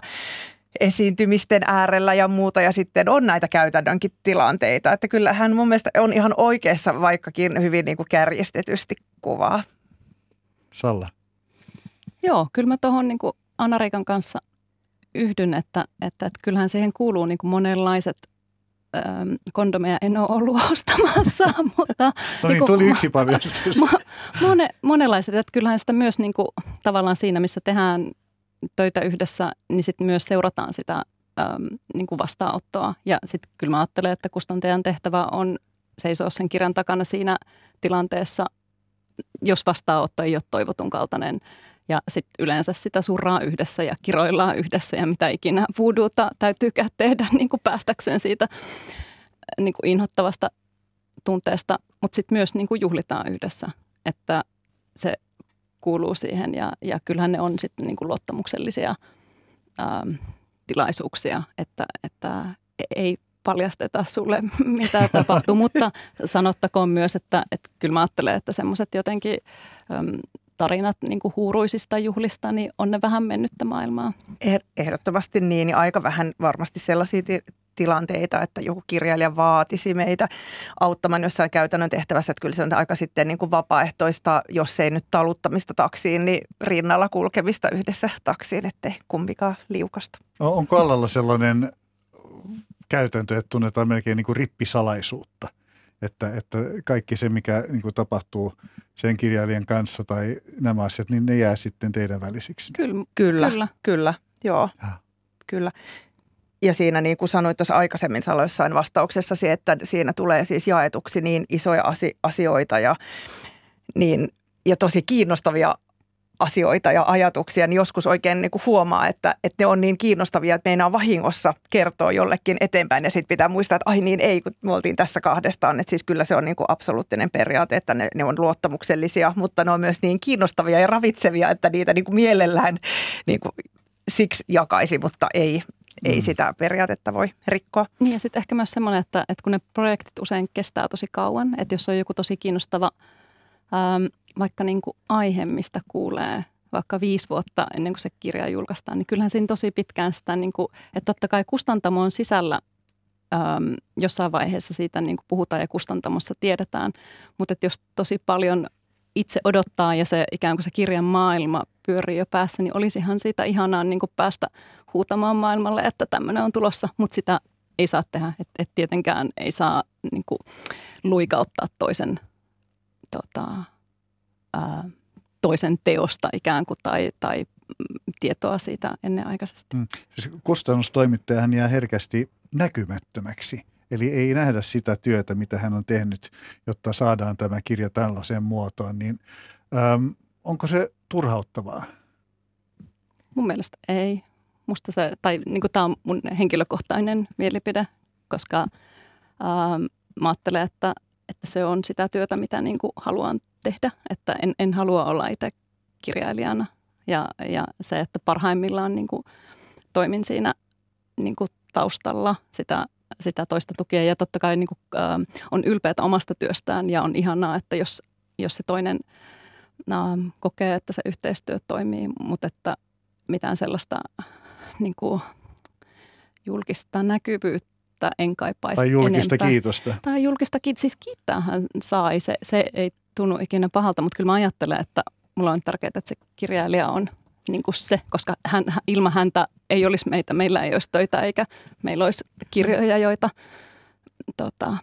esiintymisten äärellä ja muuta ja sitten on näitä käytännönkin tilanteita. Että kyllä hän mun mielestä on ihan oikeassa vaikkakin hyvin niin kuin kärjistetysti kuvaa. Salla. Joo, kyllä mä tuohon niin Anna-Reikan kanssa yhdyn, että, että, että kyllähän siihen kuuluu niin kuin monenlaiset ähm, kondomeja en ole ollut [laughs] ostamassa, [laughs] mutta... no niin, niin tuli yksi paljastus. Mone, monenlaiset, että kyllähän sitä myös niin kuin, tavallaan siinä, missä tehdään töitä yhdessä, niin sitten myös seurataan sitä äm, niin kuin vastaanottoa. Ja sitten kyllä mä ajattelen, että kustantajan tehtävä on seisoa sen kirjan takana siinä tilanteessa, jos vastaanotto ei ole toivotun kaltainen. Ja sitten yleensä sitä surraa yhdessä ja kiroillaan yhdessä ja mitä ikinä voodooта täytyykään tehdä [laughs] niin kuin päästäkseen siitä niin kuin inhottavasta tunteesta, mutta sitten myös niin kuin juhlitaan yhdessä. Että se kuuluu siihen ja, ja kyllähän ne on sitten niin kuin luottamuksellisia ähm, tilaisuuksia, että, että ei paljasteta sulle, [laughs] mitä tapahtuu, mutta sanottakoon myös, että, että kyllä mä ajattelen, että semmoiset jotenkin äm, tarinat niin kuin huuruisista juhlista, niin on ne vähän mennyttä maailmaa. Eh, ehdottomasti niin, niin aika vähän varmasti sellaisia tilanteita, että joku kirjailija vaatisi meitä auttamaan jossain käytännön tehtävässä. Että kyllä se on aika sitten niin kuin vapaaehtoista, jos ei nyt taluttamista taksiin, niin rinnalla kulkemista yhdessä taksiin, ettei kumpikaan liukasta. Onko alalla sellainen käytäntö, että tunnetaan melkein niin kuin rippisalaisuutta. Että, että kaikki se, mikä niin kuin tapahtuu sen kirjailijan kanssa tai nämä asiat, niin ne jää sitten teidän välisiksi. Kyllä, kyllä, kyllä, kyllä joo, ja. kyllä. Ja siinä niin kuin sanoit tuossa aikaisemmin jossain vastauksessasi, että siinä tulee siis jaetuksi niin isoja asioita ja, niin, ja tosi kiinnostavia asioita ja ajatuksia, niin joskus oikein niin kuin huomaa, että, että ne on niin kiinnostavia, että meinaa vahingossa kertoa jollekin eteenpäin ja sitten pitää muistaa, että ai niin ei, kun me oltiin tässä kahdestaan. Että siis kyllä se on niin kuin absoluuttinen periaate, että ne, ne on luottamuksellisia, mutta ne on myös niin kiinnostavia ja ravitsevia, että niitä niin kuin mielellään niin kuin siksi jakaisi, mutta ei, ei mm. sitä periaatetta voi rikkoa. Niin ja sitten ehkä myös semmoinen, että, että kun ne projektit usein kestää tosi kauan, että jos on joku tosi kiinnostava ähm, vaikka niin kuin aihe, mistä kuulee vaikka viisi vuotta ennen kuin se kirja julkaistaan, niin kyllähän siinä tosi pitkään sitä, niin kuin, että totta kai kustantamon sisällä äm, jossain vaiheessa siitä niin kuin puhutaan ja kustantamossa tiedetään, mutta että jos tosi paljon itse odottaa ja se ikään kuin se kirjan maailma pyörii jo päässä, niin olisihan siitä ihanaa niin kuin päästä huutamaan maailmalle, että tämmöinen on tulossa, mutta sitä ei saa tehdä. Että et tietenkään ei saa niin kuin, luikauttaa toisen tota, ää, toisen teosta ikään kuin tai, tai tietoa siitä ennenaikaisesti. Mm. Siis kustannustoimittajahan jää herkästi näkymättömäksi. Eli ei nähdä sitä työtä, mitä hän on tehnyt, jotta saadaan tämä kirja tällaiseen muotoon. Niin, äm, onko se turhauttavaa? Mun mielestä ei. Musta se, tai niin tämä on mun henkilökohtainen mielipide, koska ähm, mä ajattelen, että, että se on sitä työtä, mitä niin kuin haluan tehdä, että en, en halua olla itse kirjailijana. Ja, ja se, että parhaimmillaan niin kuin toimin siinä niin kuin taustalla sitä, sitä toista tukea. Ja totta kai niin kuin, äh, on ylpeätä omasta työstään ja on ihanaa, että jos, jos se toinen äh, kokee, että se yhteistyö toimii, mutta että mitään sellaista niin kuin, julkista näkyvyyttä en kaipaisi Tai julkista enempää. kiitosta. Tai julkista kiitosta. Siis kiittäähän sai. Se, se ei tunnu ikinä pahalta, mutta kyllä mä ajattelen, että mulla on tärkeää, että se kirjailija on niin kuin se, koska hän, ilman häntä ei olisi meitä, meillä ei olisi töitä eikä meillä olisi kirjoja, joita, tota,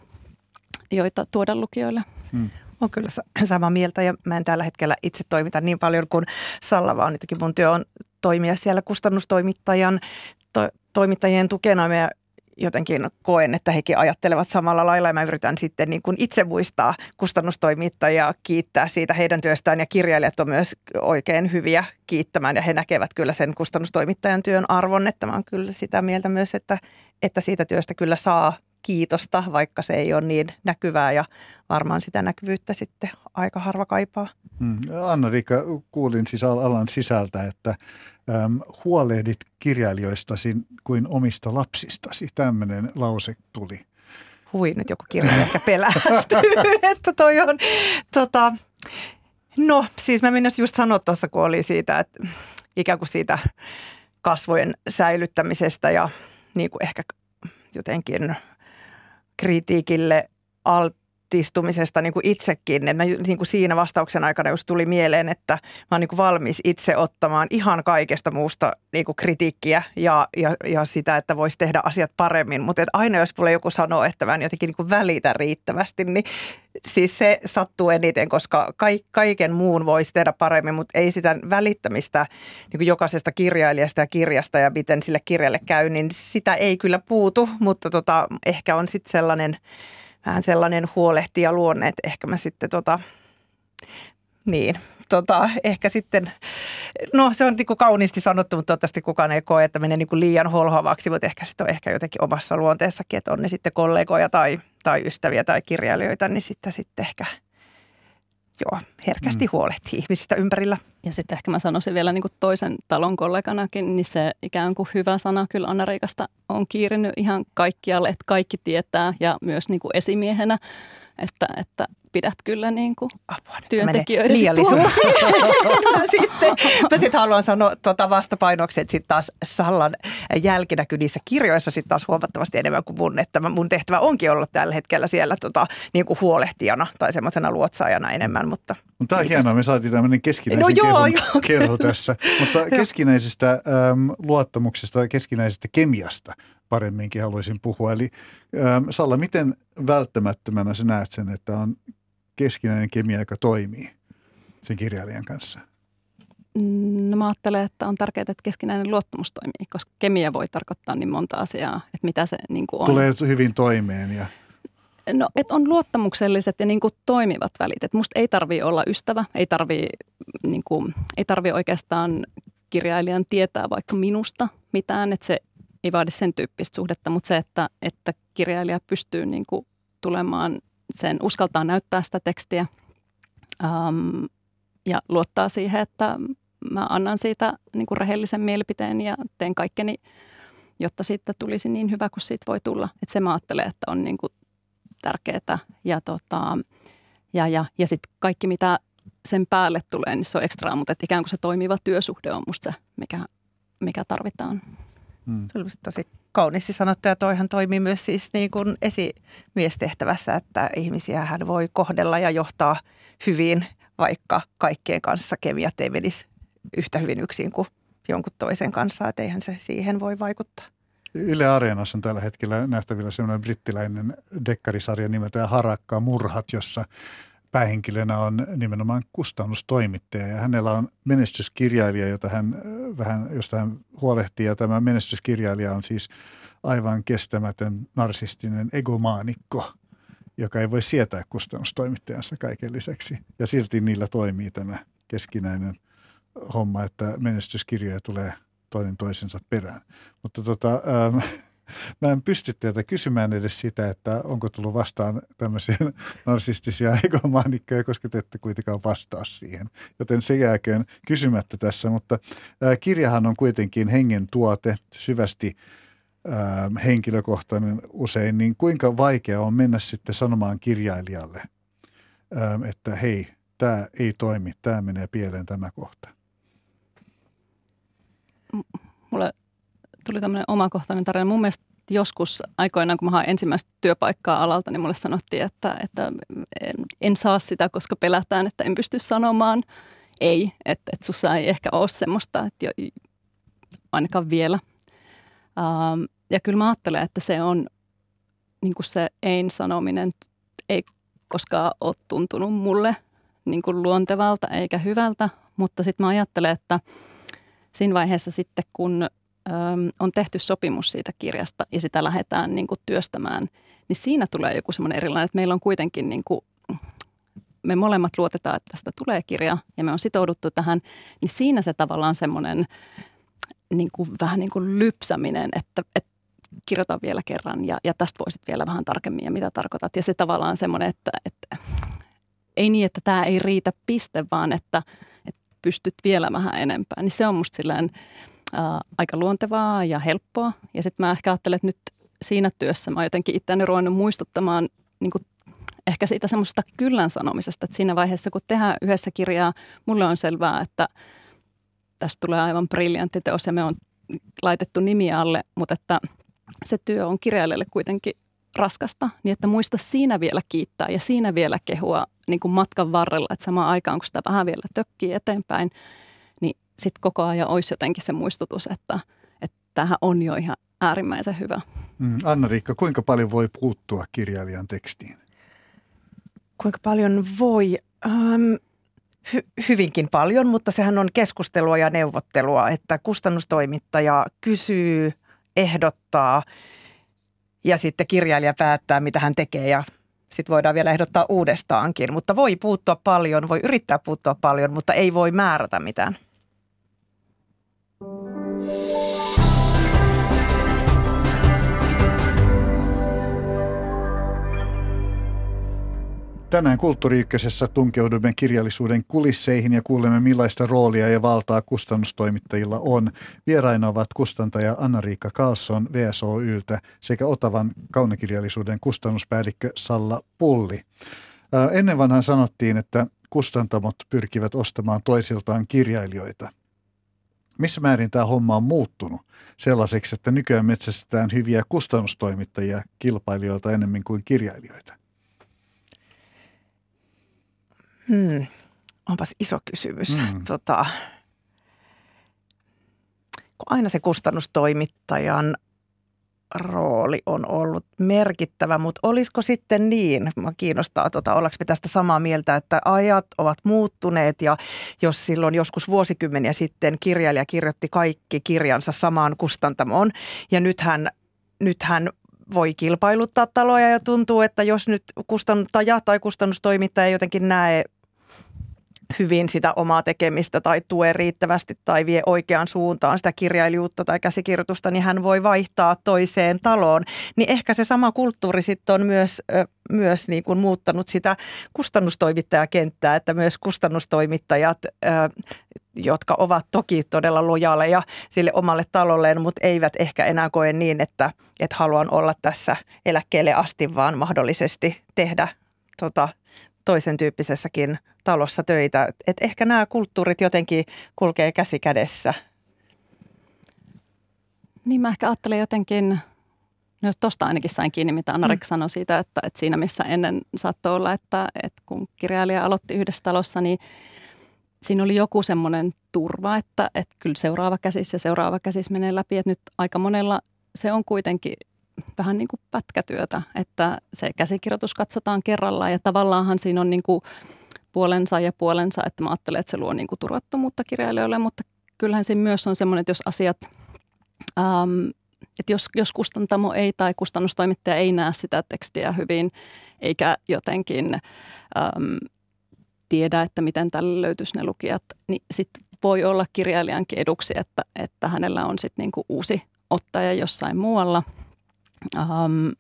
joita tuoda lukijoille. Hmm. On kyllä samaa mieltä ja mä en tällä hetkellä itse toimita niin paljon kuin Salla, vaan mun työ on toimia siellä kustannustoimittajan to, toimittajien tukena. Me jotenkin koen, että hekin ajattelevat samalla lailla ja mä yritän sitten niin kuin itse muistaa kustannustoimittajia, kiittää siitä heidän työstään ja kirjailijat on myös oikein hyviä kiittämään ja he näkevät kyllä sen kustannustoimittajan työn arvon, että mä oon kyllä sitä mieltä myös, että, että siitä työstä kyllä saa kiitosta, vaikka se ei ole niin näkyvää ja varmaan sitä näkyvyyttä sitten aika harva kaipaa. Hmm. Anna-Riikka, kuulin siis alan sisältä, että äm, huolehdit kirjailijoistasi kuin omista lapsistasi. Tämmöinen lause tuli. Hui, nyt joku kirjailija ehkä pelästyy, [laughs] että toi on tota, No siis mä menisin just sanoa tuossa, kun oli siitä, että ikään kuin siitä kasvojen säilyttämisestä ja niin kuin ehkä jotenkin kritiikille altistumisesta niin kuin itsekin. Mä, niin kuin siinä vastauksen aikana just tuli mieleen, että mä oon niin kuin valmis itse ottamaan ihan kaikesta muusta niin kuin kritiikkiä ja, ja, ja sitä, että voisi tehdä asiat paremmin. Mutta aina jos mulle joku sanoo, että mä en jotenkin niin kuin välitä riittävästi, niin siis se sattuu eniten, koska kaiken muun voisi tehdä paremmin, mutta ei sitä välittämistä niin kuin jokaisesta kirjailijasta ja kirjasta ja miten sille kirjalle käy, niin sitä ei kyllä puutu, mutta tota, ehkä on sitten sellainen – vähän sellainen huolehtija luonne, että ehkä mä sitten tota, niin, tota, ehkä sitten, no se on niin kuin kauniisti sanottu, mutta toivottavasti kukaan ei koe, että menee niin kuin liian holhoavaksi, mutta ehkä sitten on ehkä jotenkin omassa luonteessakin, että on ne sitten kollegoja tai, tai ystäviä tai kirjailijoita, niin sitten, sitten ehkä – joo, herkästi mm. huolehtii ihmisistä ympärillä. Ja sitten ehkä mä sanoisin vielä niin kuin toisen talon kolleganakin, niin se ikään kuin hyvä sana kyllä Anna-Riikasta on kiirinyt ihan kaikkialle, että kaikki tietää ja myös niin kuin esimiehenä, että, että pidät kyllä niin kuin Apua, työntekijöiden [laughs] sitten, mä sitten haluan sanoa tuota vastapainoksi, että sitten taas Sallan jälkinäky niissä kirjoissa sitten taas huomattavasti enemmän kuin mun, että mun tehtävä onkin olla tällä hetkellä siellä tota, niin kuin huolehtijana tai semmoisena luotsaajana enemmän. Mutta Tämä on hienoa, me saatiin tämmöinen keskinäisen no joo, kerho, joo. kerho tässä. Mutta [laughs] keskinäisestä äm, luottamuksesta, keskinäisestä kemiasta paremminkin haluaisin puhua. Eli ähm, Salla, miten välttämättömänä sä näet sen, että on keskinäinen kemia, joka toimii sen kirjailijan kanssa? No mä ajattelen, että on tärkeää, että keskinäinen luottamus toimii, koska kemia voi tarkoittaa niin monta asiaa, että mitä se niin kuin on. Tulee hyvin toimeen ja... No, että on luottamukselliset ja niin kuin toimivat välit. Et musta ei tarvi olla ystävä, ei tarvi, niin kuin, ei tarvi oikeastaan kirjailijan tietää vaikka minusta mitään, että se ei vaadi sen tyyppistä suhdetta, mutta se, että, että kirjailija pystyy niin kuin tulemaan sen, uskaltaa näyttää sitä tekstiä ähm, ja luottaa siihen, että mä annan siitä niin kuin rehellisen mielipiteen ja teen kaikkeni, jotta siitä tulisi niin hyvä kuin siitä voi tulla. Että se mä ajattelen, että on niin kuin tärkeää. Ja, tota, ja, ja, ja sitten kaikki, mitä sen päälle tulee, niin se on ekstraa, mutta ikään kuin se toimiva työsuhde on musta se, mikä, mikä tarvitaan. Hmm. Se oli tosi kauniisti sanottu ja toihan toimii myös siis niin kuin esimiestehtävässä, että ihmisiä hän voi kohdella ja johtaa hyvin, vaikka kaikkien kanssa kemiat ei menisi yhtä hyvin yksin kuin jonkun toisen kanssa, että eihän se siihen voi vaikuttaa. Yle Areenassa on tällä hetkellä nähtävillä sellainen brittiläinen dekkarisarja nimeltään Harakka murhat, jossa päähenkilönä on nimenomaan kustannustoimittaja. Ja hänellä on menestyskirjailija, jota hän vähän, josta hän huolehtii. Ja tämä menestyskirjailija on siis aivan kestämätön narsistinen egomaanikko, joka ei voi sietää kustannustoimittajansa kaiken lisäksi. Ja silti niillä toimii tämä keskinäinen – homma, että menestyskirjoja tulee toinen toisensa perään. Mutta tota, ähm, mä en pysty teiltä kysymään edes sitä, että onko tullut vastaan tämmöisiä [laughs] narsistisia egomaanikkoja, koska te ette kuitenkaan vastaa siihen. Joten se jääköön kysymättä tässä, mutta äh, kirjahan on kuitenkin hengen tuote, syvästi henkilökohtainen usein, niin kuinka vaikea on mennä sitten sanomaan kirjailijalle, että hei, tämä ei toimi, tämä menee pieleen tämä kohta mulle tuli tämmöinen omakohtainen tarina. Mun mielestä joskus aikoinaan, kun mä hain ensimmäistä työpaikkaa alalta, niin mulle sanottiin, että, että en saa sitä, koska pelätään, että en pysty sanomaan ei. Että, että sussa ei ehkä ole semmoista, että jo, ainakaan vielä. Ähm, ja kyllä mä ajattelen, että se on niin kuin se ei-sanominen ei koskaan ole tuntunut mulle niin kuin luontevalta eikä hyvältä, mutta sitten mä ajattelen, että – siinä vaiheessa sitten, kun on tehty sopimus siitä kirjasta ja sitä lähdetään niin kuin työstämään, niin siinä tulee joku semmoinen erilainen, että meillä on kuitenkin niin kuin, me molemmat luotetaan, että tästä tulee kirja ja me on sitouduttu tähän, niin siinä se tavallaan semmoinen niin kuin, vähän niin kuin lypsäminen, että, että kirjoita vielä kerran ja, ja tästä voisit vielä vähän tarkemmin ja mitä tarkoitat. Ja se tavallaan semmoinen, että, että ei niin, että tämä ei riitä piste, vaan että – pystyt vielä vähän enempää. Niin se on musta silleen ää, aika luontevaa ja helppoa. Ja sitten mä ehkä ajattelen, että nyt siinä työssä mä oon jotenkin itseäni ruvennut muistuttamaan niin kuin ehkä siitä semmoisesta kyllän sanomisesta, että siinä vaiheessa kun tehdään yhdessä kirjaa, mulle on selvää, että tästä tulee aivan briljantti teos ja me on laitettu nimi alle, mutta että se työ on kirjailijalle kuitenkin raskasta, niin että muista siinä vielä kiittää ja siinä vielä kehua niin kuin matkan varrella, että samaan aikaan kun sitä vähän vielä tökkii eteenpäin, sitten koko ajan olisi jotenkin se muistutus, että, että tämähän on jo ihan äärimmäisen hyvä. Mm, Anna-Riikka, kuinka paljon voi puuttua kirjailijan tekstiin? Kuinka paljon voi? Ähm, hy- hyvinkin paljon, mutta sehän on keskustelua ja neuvottelua, että kustannustoimittaja kysyy, ehdottaa – ja sitten kirjailija päättää, mitä hän tekee ja sitten voidaan vielä ehdottaa uudestaankin. Mutta voi puuttua paljon, voi yrittää puuttua paljon, mutta ei voi määrätä mitään. Tänään Kulttuuri tunkeudumme kirjallisuuden kulisseihin ja kuulemme millaista roolia ja valtaa kustannustoimittajilla on. Vieraina ovat kustantaja Anna-Riikka Karlsson VSOYltä sekä Otavan kaunokirjallisuuden kustannuspäällikkö Salla Pulli. Ennen vanhan sanottiin, että kustantamot pyrkivät ostamaan toisiltaan kirjailijoita. Missä määrin tämä homma on muuttunut sellaiseksi, että nykyään metsästetään hyviä kustannustoimittajia kilpailijoilta enemmän kuin kirjailijoita? Hmm. Onpas iso kysymys. Hmm. Tota, kun aina se kustannustoimittajan rooli on ollut merkittävä, mutta olisiko sitten niin, mä kiinnostaa, tota, ollaanko me tästä samaa mieltä, että ajat ovat muuttuneet ja jos silloin joskus vuosikymmeniä sitten kirjailija kirjoitti kaikki kirjansa samaan kustantamoon ja nythän, nythän voi kilpailuttaa taloja ja tuntuu, että jos nyt kustantaja tai kustannustoimittaja jotenkin näe hyvin sitä omaa tekemistä tai tue riittävästi tai vie oikeaan suuntaan sitä kirjailijuutta tai käsikirjoitusta, niin hän voi vaihtaa toiseen taloon. Niin ehkä se sama kulttuuri sitten on myös, myös niin kuin muuttanut sitä kustannustoimittajakenttää, että myös kustannustoimittajat, jotka ovat toki todella lojaaleja sille omalle talolleen, mutta eivät ehkä enää koe niin, että, että haluan olla tässä eläkkeelle asti, vaan mahdollisesti tehdä tota, toisen tyyppisessäkin talossa töitä. Et ehkä nämä kulttuurit jotenkin kulkee käsi kädessä. Niin mä ehkä ajattelen jotenkin, no jos tuosta ainakin sain kiinni, mitä anna mm. sanoi siitä, että, että siinä missä ennen saattoi olla, että, että kun kirjailija aloitti yhdessä talossa, niin siinä oli joku semmoinen turva, että, että kyllä seuraava käsis ja seuraava käsis menee läpi, että nyt aika monella se on kuitenkin vähän niin kuin pätkätyötä, että se käsikirjoitus katsotaan kerrallaan ja tavallaanhan siinä on niin kuin puolensa ja puolensa, että mä ajattelen, että se luo niin kuin turvattomuutta kirjailijoille, mutta kyllähän se myös on semmoinen, että jos asiat, ähm, että jos, jos kustantamo ei tai kustannustoimittaja ei näe sitä tekstiä hyvin, eikä jotenkin ähm, tiedä, että miten tälle löytyisi ne lukijat, niin sitten voi olla kirjailijankin eduksi, että, että hänellä on sitten niinku uusi ottaja jossain muualla – Um,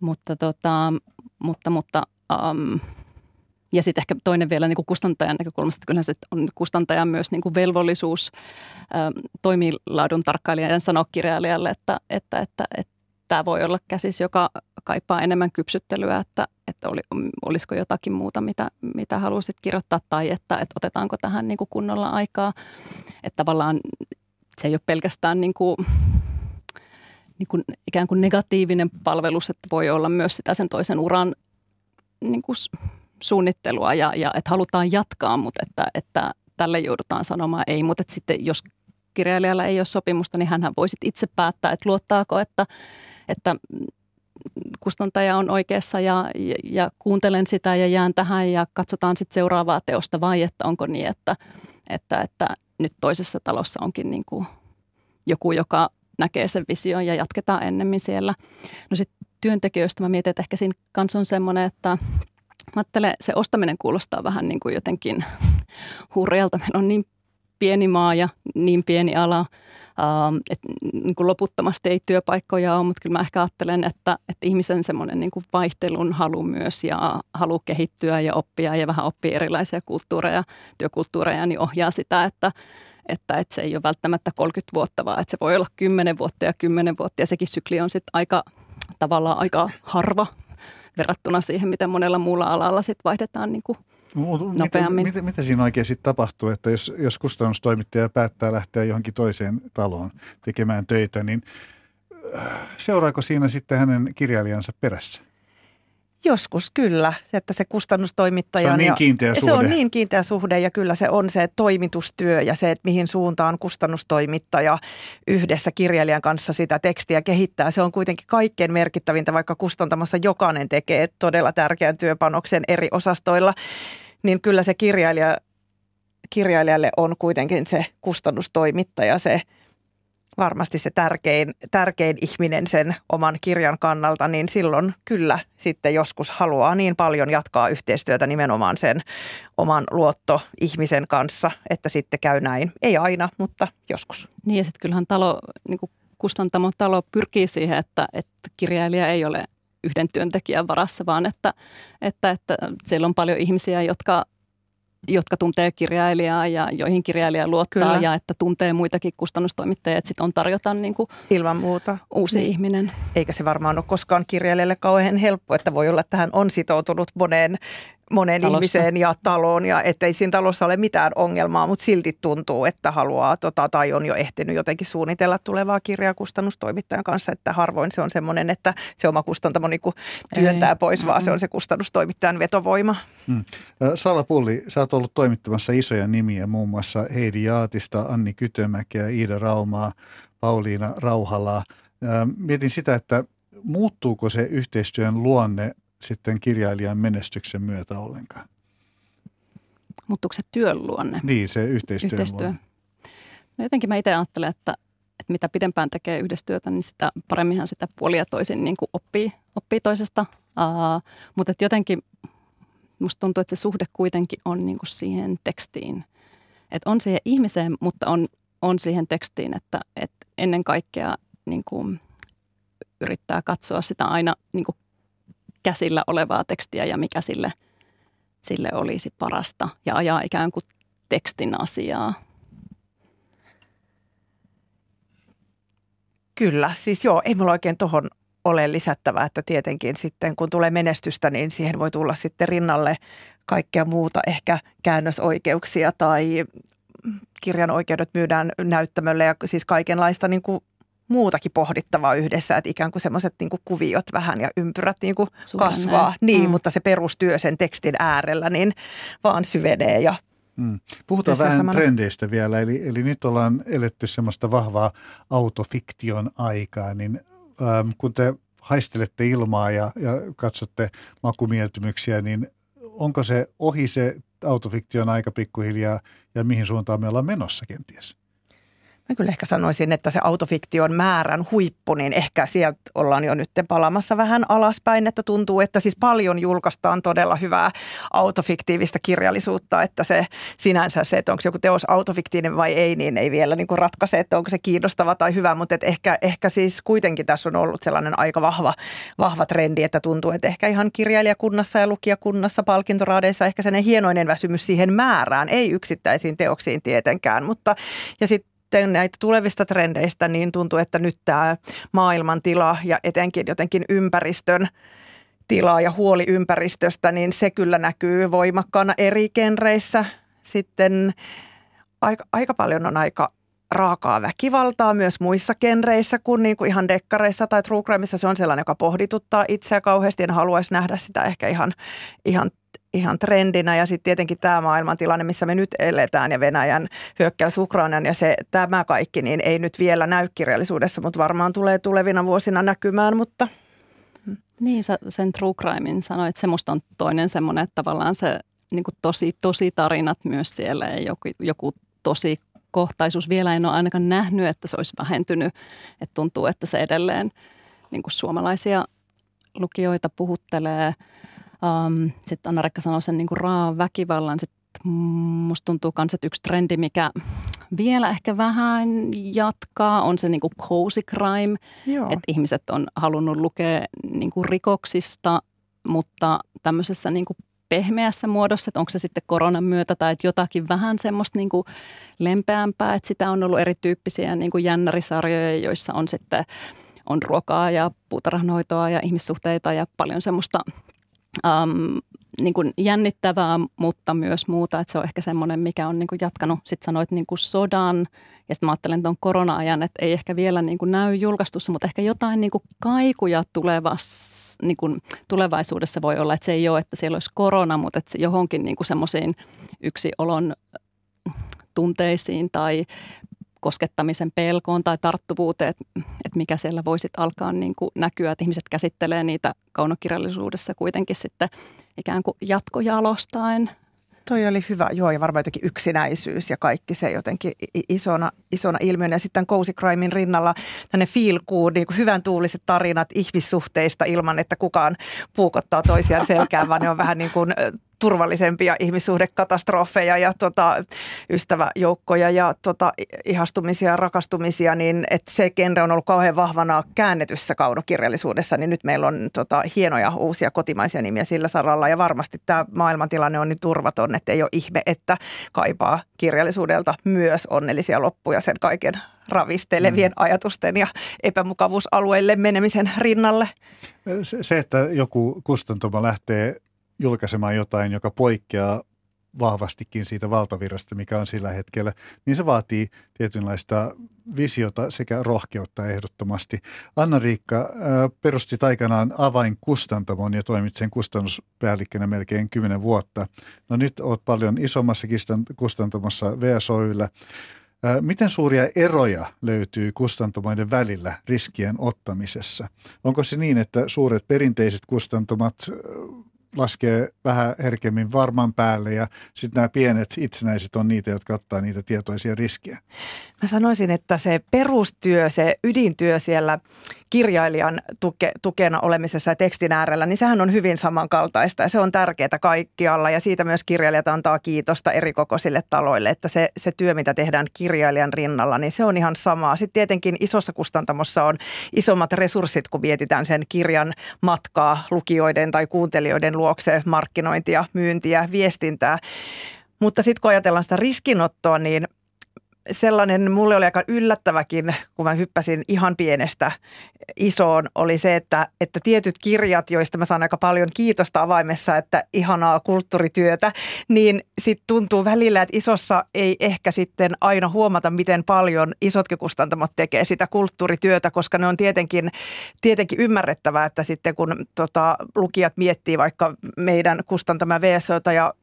mutta, tota, mutta, mutta um, ja sitten ehkä toinen vielä niin kuin kustantajan näkökulmasta, että kyllähän se on kustantajan myös niin kuin velvollisuus ähm, toimilaadun tarkkailijan sanoa kirjailijalle, että, että, että, että tämä voi olla käsis, joka kaipaa enemmän kypsyttelyä, että, että oli, olisiko jotakin muuta, mitä, mitä haluaisit kirjoittaa tai että, että otetaanko tähän niin kuin kunnolla aikaa. Että tavallaan se ei ole pelkästään niin kuin niin kuin ikään kuin negatiivinen palvelus, että voi olla myös sitä sen toisen uran niin kuin suunnittelua ja, ja että halutaan jatkaa, mutta että, että tälle joudutaan sanomaan ei. Mutta että sitten jos kirjailijalla ei ole sopimusta, niin hän voisi itse päättää, että luottaako, että, että kustantaja on oikeassa ja, ja, ja kuuntelen sitä ja jään tähän ja katsotaan sitten seuraavaa teosta vai että onko niin, että, että, että nyt toisessa talossa onkin niin kuin joku, joka näkee sen vision ja jatketaan ennemmin siellä. No sitten työntekijöistä mä mietin, että ehkä siinä kanssa on semmoinen, että mä ajattelen, se ostaminen kuulostaa vähän niin kuin jotenkin [laughs] hurjalta. Meillä on niin pieni maa ja niin pieni ala, että niin kuin loputtomasti ei työpaikkoja ole, mutta kyllä mä ehkä ajattelen, että, että ihmisen semmoinen niin kuin vaihtelun halu myös ja halu kehittyä ja oppia ja vähän oppia erilaisia kulttuureja, työkulttuureja, niin ohjaa sitä, että, että, että se ei ole välttämättä 30 vuotta, vaan että se voi olla 10 vuotta ja 10 vuotta ja sekin sykli on sitten aika tavallaan aika harva verrattuna siihen, miten monella muulla alalla sitten vaihdetaan niin kuin nopeammin. Mitä, mitä, mitä siinä oikein sitten tapahtuu, että jos, jos kustannustoimittaja päättää lähteä johonkin toiseen taloon tekemään töitä, niin äh, seuraako siinä sitten hänen kirjailijansa perässä? Joskus kyllä, että se kustannustoimittaja... Se on niin kiinteä suhde. Se on niin kiinteä suhde ja kyllä se on se toimitustyö ja se, että mihin suuntaan kustannustoimittaja yhdessä kirjailijan kanssa sitä tekstiä kehittää. Se on kuitenkin kaikkein merkittävintä, vaikka kustantamassa jokainen tekee todella tärkeän työpanoksen eri osastoilla. Niin kyllä se kirjailija, kirjailijalle on kuitenkin se kustannustoimittaja se – varmasti se tärkein, tärkein ihminen sen oman kirjan kannalta, niin silloin kyllä sitten joskus haluaa niin paljon jatkaa yhteistyötä nimenomaan sen oman luottoihmisen kanssa, että sitten käy näin. Ei aina, mutta joskus. Niin ja sitten kyllähän talo, niin kuin kustantamo talo pyrkii siihen, että, että kirjailija ei ole yhden työntekijän varassa, vaan että, että, että siellä on paljon ihmisiä, jotka jotka tuntee kirjailijaa ja joihin kirjailija luottaa Kyllä. ja että tuntee muitakin kustannustoimittajia, että sitten on tarjota niin kuin Ilman muuta. uusi niin. ihminen. Eikä se varmaan ole koskaan kirjailijalle kauhean helppo, että voi olla, että hän on sitoutunut moneen monen talossa. ihmiseen ja taloon ja ettei siinä talossa ole mitään ongelmaa, mutta silti tuntuu, että haluaa tota, tai on jo ehtinyt jotenkin suunnitella tulevaa kirjaa kustannustoimittajan kanssa, että harvoin se on semmoinen, että se oma kustantamo niin työntää ei. pois, vaan mm-hmm. se on se kustannustoimittajan vetovoima. Mm. Sala Pulli, sä oot ollut toimittamassa isoja nimiä, muun muassa Heidi Jaatista, Anni Kytömäkeä, Iida Raumaa, Pauliina Rauhalaa. Mietin sitä, että muuttuuko se yhteistyön luonne sitten kirjailijan menestyksen myötä ollenkaan? Muuttuuko se työn luonne? Niin, se yhteistyön Yhteistyö. luonne. No jotenkin mä itse ajattelen, että, että mitä pidempään tekee yhdessä työtä, niin sitä paremminhan sitä puolia toisin niin kuin oppii, oppii toisesta. Uh, mutta että jotenkin musta tuntuu, että se suhde kuitenkin on niin kuin siihen tekstiin. Että on siihen ihmiseen, mutta on, on siihen tekstiin, että, että ennen kaikkea niin kuin yrittää katsoa sitä aina niin kuin käsillä olevaa tekstiä ja mikä sille, sille olisi parasta ja ajaa ikään kuin tekstin asiaa. Kyllä, siis joo, ei mulla oikein tuohon ole lisättävää, että tietenkin sitten kun tulee menestystä, niin siihen voi tulla sitten rinnalle kaikkea muuta, ehkä käännösoikeuksia tai kirjan oikeudet myydään näyttämölle ja siis kaikenlaista niin kuin muutakin pohdittavaa yhdessä, että ikään kuin semmoiset niin kuviot vähän ja ympyrät niin kuin kasvaa. Niin, mm. mutta se perustyö sen tekstin äärellä niin vaan syvenee ja Mm. Puhutaan vähän samana. trendeistä vielä, eli, eli nyt ollaan eletty semmoista vahvaa autofiktion aikaa, niin ähm, kun te haistelette ilmaa ja, ja katsotte makumieltymyksiä, niin onko se ohi se autofiktion aika pikkuhiljaa ja mihin suuntaan me ollaan menossa kenties? Mä kyllä ehkä sanoisin, että se autofiktion määrän huippu, niin ehkä sieltä ollaan jo nyt palaamassa vähän alaspäin, että tuntuu, että siis paljon julkaistaan todella hyvää autofiktiivistä kirjallisuutta, että se sinänsä se, että onko joku teos autofiktiivinen vai ei, niin ei vielä niin kuin ratkaise, että onko se kiinnostava tai hyvä, mutta että ehkä, ehkä siis kuitenkin tässä on ollut sellainen aika vahva, vahva trendi, että tuntuu, että ehkä ihan kirjailijakunnassa ja lukijakunnassa, palkintoraadeissa ehkä sen hienoinen väsymys siihen määrään, ei yksittäisiin teoksiin tietenkään, mutta ja sitten sitten näitä tulevista trendeistä, niin tuntuu, että nyt tämä maailman tila ja etenkin jotenkin ympäristön tilaa ja huoli ympäristöstä, niin se kyllä näkyy voimakkaana eri genreissä. Sitten aika, aika paljon on aika raakaa väkivaltaa myös muissa genreissä kuin, niin kuin ihan dekkareissa tai true crimeissa. Se on sellainen, joka pohdituttaa itseä kauheasti. En haluaisi nähdä sitä ehkä ihan, ihan ihan trendinä ja sitten tietenkin tämä maailmantilanne, missä me nyt eletään ja Venäjän hyökkäys Ukrainan ja se, tämä kaikki, niin ei nyt vielä näy kirjallisuudessa, mutta varmaan tulee tulevina vuosina näkymään, mutta niin, sä sen true crimein sanoit, se musta on toinen semmoinen, että tavallaan se niin tosi, tosi tarinat myös siellä ja joku, joku tosi kohtaisuus. Vielä en ole ainakaan nähnyt, että se olisi vähentynyt. Että tuntuu, että se edelleen niin suomalaisia lukijoita puhuttelee – Um, sitten Anna-Rekka sanoi sen niin kuin raan väkivallan. Sitten musta tuntuu myös, että yksi trendi, mikä vielä ehkä vähän jatkaa, on se niin kuin cozy crime. Että ihmiset on halunnut lukea niin kuin rikoksista, mutta tämmöisessä niin kuin pehmeässä muodossa, että onko se sitten koronan myötä tai että jotakin vähän semmoista niin kuin lempeämpää, että sitä on ollut erityyppisiä niin kuin jännärisarjoja, joissa on sitten on ruokaa ja puutarhanhoitoa ja ihmissuhteita ja paljon semmoista um, niin kuin jännittävää, mutta myös muuta. Että se on ehkä semmoinen, mikä on niin kuin jatkanut. Sitten sanoit niin kuin sodan ja sitten mä ajattelen tuon korona-ajan, että ei ehkä vielä niin kuin näy julkaistussa, mutta ehkä jotain niin kuin kaikuja tulevas, niin kuin tulevaisuudessa voi olla, että se ei ole, että siellä olisi korona, mutta että johonkin niin semmoisiin olon tunteisiin tai koskettamisen pelkoon tai tarttuvuuteen, että, että mikä siellä voisi alkaa niin kuin näkyä, että ihmiset käsittelee niitä kaunokirjallisuudessa kuitenkin sitten ikään kuin jatkojalostaen. Toi oli hyvä, joo, ja varmaan jotenkin yksinäisyys ja kaikki se jotenkin isona, isona ilmiönä. Ja sitten Cozy Crimein rinnalla tänne feel good, niin hyvän tuuliset tarinat ihmissuhteista ilman, että kukaan puukottaa toisiaan selkään, vaan ne on vähän niin kuin turvallisempia ihmissuhdekatastrofeja ja tota, ystäväjoukkoja ja tota, ihastumisia ja rakastumisia, niin että se genre on ollut kauhean vahvana käännetyssä kaunokirjallisuudessa, niin nyt meillä on tota, hienoja uusia kotimaisia nimiä sillä saralla ja varmasti tämä maailmantilanne on niin turvaton, että ei ole ihme, että kaipaa kirjallisuudelta myös onnellisia loppuja sen kaiken ravistelevien mm. ajatusten ja epämukavuusalueille menemisen rinnalle. Se, se että joku kustantoma lähtee julkaisemaan jotain, joka poikkeaa vahvastikin siitä valtavirrasta, mikä on sillä hetkellä, niin se vaatii tietynlaista visiota sekä rohkeutta ehdottomasti. Anna-Riikka perusti aikanaan avainkustantamon ja toimit sen kustannuspäällikkönä melkein kymmenen vuotta. No nyt olet paljon isommassa kustantamossa VSOYllä. Miten suuria eroja löytyy kustantamoiden välillä riskien ottamisessa? Onko se niin, että suuret perinteiset kustantomat laskee vähän herkemmin varman päälle ja sitten nämä pienet itsenäiset on niitä, jotka ottaa niitä tietoisia riskejä. Mä sanoisin, että se perustyö, se ydintyö siellä kirjailijan tuke, tukena olemisessa ja tekstin äärellä, niin sehän on hyvin samankaltaista ja se on tärkeää kaikkialla ja siitä myös kirjailijat antaa kiitosta eri kokoisille taloille, että se, se työ, mitä tehdään kirjailijan rinnalla, niin se on ihan samaa. Sitten tietenkin isossa kustantamossa on isommat resurssit, kun mietitään sen kirjan matkaa lukijoiden tai kuuntelijoiden luokse, markkinointia, myyntiä, viestintää. Mutta sitten kun ajatellaan sitä riskinottoa, niin – sellainen, mulle oli aika yllättäväkin, kun mä hyppäsin ihan pienestä isoon, oli se, että, että tietyt kirjat, joista mä saan aika paljon kiitosta avaimessa, että ihanaa kulttuurityötä, niin sitten tuntuu välillä, että isossa ei ehkä sitten aina huomata, miten paljon isotkin kustantamot tekee sitä kulttuurityötä, koska ne on tietenkin, tietenkin ymmärrettävää, että sitten kun tota, lukijat miettii vaikka meidän kustantama VSOta ja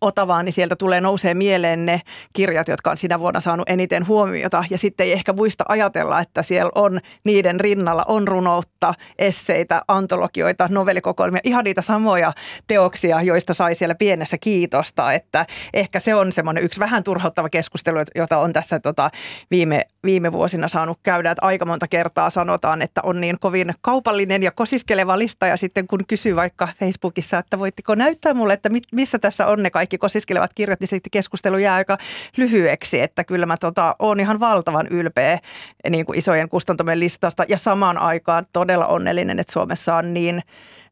Otavaan, niin sieltä tulee nousee mieleen ne kirjat, jotka on sinä vuonna saanut eniten huomiota. Ja sitten ei ehkä muista ajatella, että siellä on niiden rinnalla on runoutta, esseitä, antologioita, novellikokoelmia, ihan niitä samoja teoksia, joista sai siellä pienessä kiitosta. Että ehkä se on semmoinen yksi vähän turhauttava keskustelu, jota on tässä tota viime, viime vuosina saanut käydä. Että aika monta kertaa sanotaan, että on niin kovin kaupallinen ja kosiskeleva lista. Ja sitten kun kysyy vaikka Facebookissa, että voitteko näyttää mulle, että missä tässä on ne kaikki kosiskelevat kirjat, niin sitten keskustelu jää aika lyhyeksi, että kyllä mä tota, olen ihan valtavan ylpeä niin kuin isojen kustantamien listasta ja samaan aikaan todella onnellinen, että Suomessa on niin,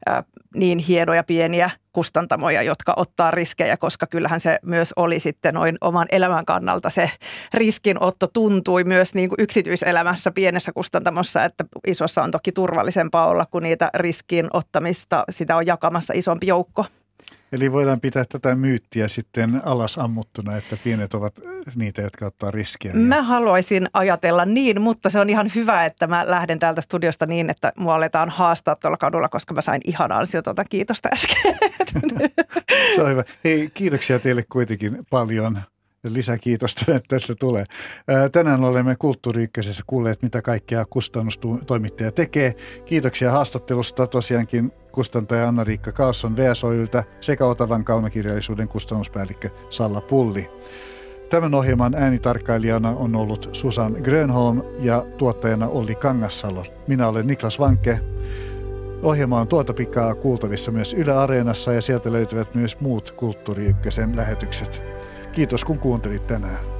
äh, niin hienoja pieniä kustantamoja, jotka ottaa riskejä, koska kyllähän se myös oli sitten noin oman elämän kannalta se riskinotto tuntui myös niin kuin yksityiselämässä pienessä kustantamossa, että isossa on toki turvallisempaa olla, kun niitä riskin ottamista sitä on jakamassa isompi joukko. Eli voidaan pitää tätä myyttiä sitten alas ammuttuna, että pienet ovat niitä, jotka ottaa riskiä. Mä haluaisin ajatella niin, mutta se on ihan hyvä, että mä lähden täältä studiosta niin, että mua aletaan haastaa tuolla kadulla, koska mä sain ihan ansiota kiitosta äsken. [laughs] se on hyvä. Hei, kiitoksia teille kuitenkin paljon lisäkiitosta, että [laughs] tässä tulee. Tänään olemme Kulttuuri kuulleet, mitä kaikkea kustannustoimittaja tekee. Kiitoksia haastattelusta tosiaankin kustantaja Anna-Riikka Kaasson VSOyltä sekä Otavan kaunokirjallisuuden kustannuspäällikkö Salla Pulli. Tämän ohjelman äänitarkkailijana on ollut Susan Grönholm ja tuottajana Olli Kangassalo. Minä olen Niklas Vanke. Ohjelma on tuota pikaa kuultavissa myös Yle Areenassa ja sieltä löytyvät myös muut Kulttuuri Ykkösen lähetykset. Kiitos kun kuuntelit tänään.